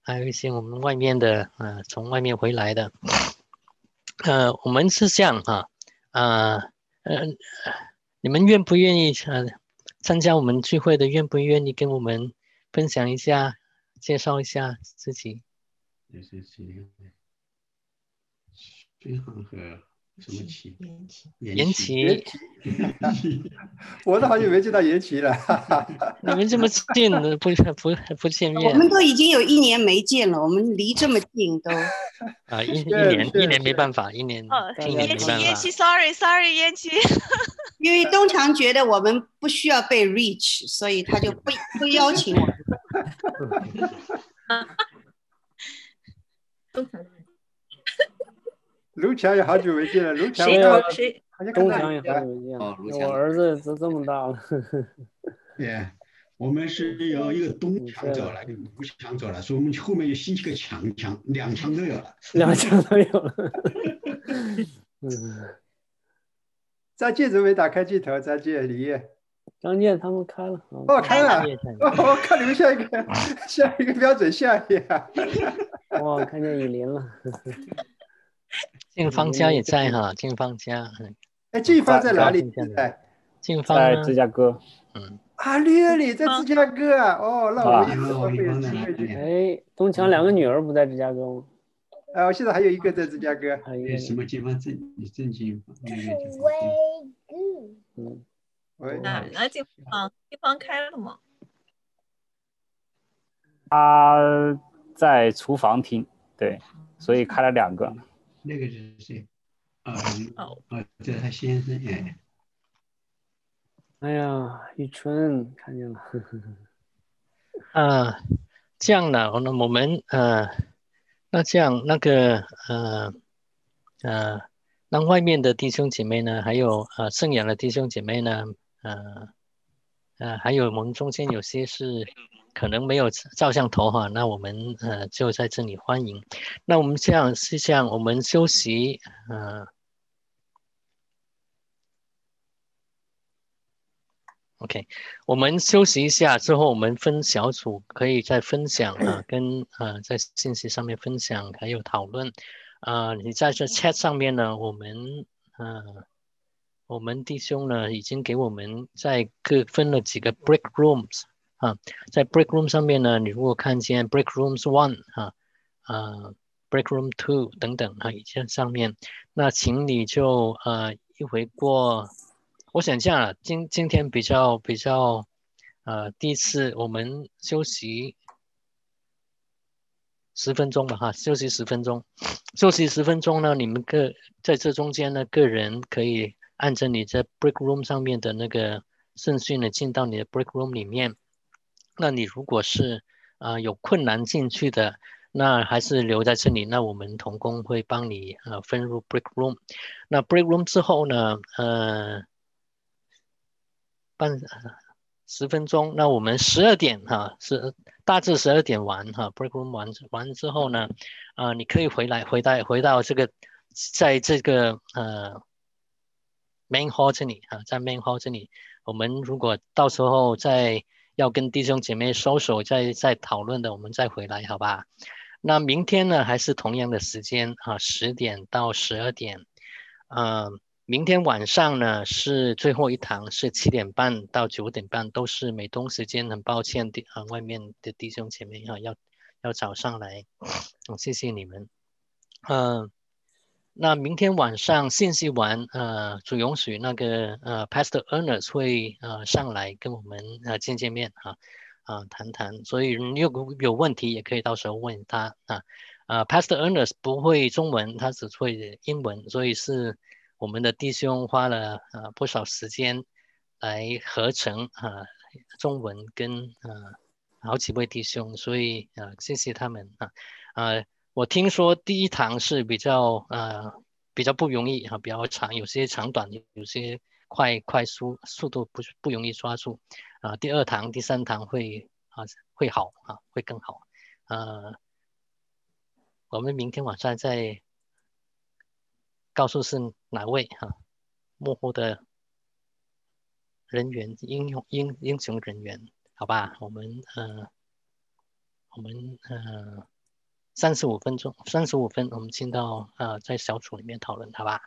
还有一些我们外面的啊从外面回来的。呃，我们是这样哈，呃呃，你们愿不愿意呃参加我们聚会的？愿不愿意跟我们分享一下，介绍一下自己？这是谁？孙航和什么奇？延期，<laughs> 我都好久没见到延期了。<laughs> 你们这么近的不不不见面？我们都已经有一年没见了，我们离这么近都。啊，一一年一年没办法，一年哦，一年延期，没办法。延期，sorry sorry，延期。<laughs> 因为东强觉得我们不需要被 reach，所以他就不不邀请我们。东强也好久没见了，卢强谁我找谁？好像看到东强也。好久没见了，我儿子都这么大了，<laughs> 对，我们是有一个东墙走了，一个吴墙走了，所以我们后面又兴起个强强，两墙都有了。<laughs> 两墙都有了。<laughs> 嗯，张健怎么没打开镜头？张健、李烨。张健他们开了，啊哦，开了。哦，我看你们像一个下一个标准像一样。哇，看见雨林了，静芳家也在哈，静芳家，嗯哎，静芳在哪里在？在静芳在芝加哥。嗯，啊，列里在芝加哥啊。哦，那我们以后啊会有机会去。哎，东强两个女儿不在芝加哥吗？啊，我现在还有一个在芝加哥。还有一个，什么地方正正经那个地方嗯，喂，哪哪地方？地方开了吗？他在厨房听，对，所以开了两个。那个是谁？啊 <laughs> 哦啊，这是他先生哎。哎呀，玉春看见了，<laughs> 啊，这样的，那我们呃，那这样那个呃呃，那外面的弟兄姐妹呢，还有呃圣养的弟兄姐妹呢，呃呃，还有我们中间有些是可能没有照相头哈，那我们呃就在这里欢迎。那我们这样是这样，我们休息呃 OK，我们休息一下之后，我们分小组可以再分享啊，跟呃在信息上面分享，还有讨论。啊，你在这 chat 上面呢，我们呃，我们弟兄呢已经给我们在各分了几个 break rooms 啊，在 break room 上面呢，你如果看见 break rooms one 啊，呃 break room two 等等啊，已经上面，那请你就呃一回过。我想这样啊，今今天比较比较，呃，第一次我们休息十分钟吧，哈，休息十分钟，休息十分钟呢，你们个在这中间呢，个人可以按着你在 break room 上面的那个顺序呢，进到你的 break room 里面。那你如果是啊有困难进去的，那还是留在这里，那我们同工会帮你呃分入 break room。那 break room 之后呢，呃。半十分钟，那我们十二点哈是大致十二点完哈，break room 完完之后呢，啊，你可以回来回到回到这个，在这个呃 main hall 这里啊，在 main hall 这里，我们如果到时候在要跟弟兄姐妹收手，再再讨论的，我们再回来好吧？那明天呢，还是同样的时间啊，十点到十二点，嗯。明天晚上呢是最后一堂，是七点半到九点半，都是美东时间。很抱歉，弟啊，外面的弟兄姐妹哈，要要早上来，<coughs> 谢谢你们。嗯，那明天晚上信息完，呃，主容许那个呃，Pastor Ernest 会呃上来跟我们呃见见面啊啊谈谈。所以你有有问题也可以到时候问他啊啊，Pastor Ernest 不会中文，他只会英文，所以是。我们的弟兄花了呃不少时间来合成啊中文跟呃好几位弟兄，所以呃谢谢他们啊啊我听说第一堂是比较呃比较不容易啊比较长，有些长短有些快快速速度不不容易抓住啊第二堂第三堂会啊会好啊会更好呃我们明天晚上再。告诉是哪位哈幕后的人员英雄英英雄人员好吧我们呃我们呃三十五分钟三十五分我们进到呃在小组里面讨论好吧？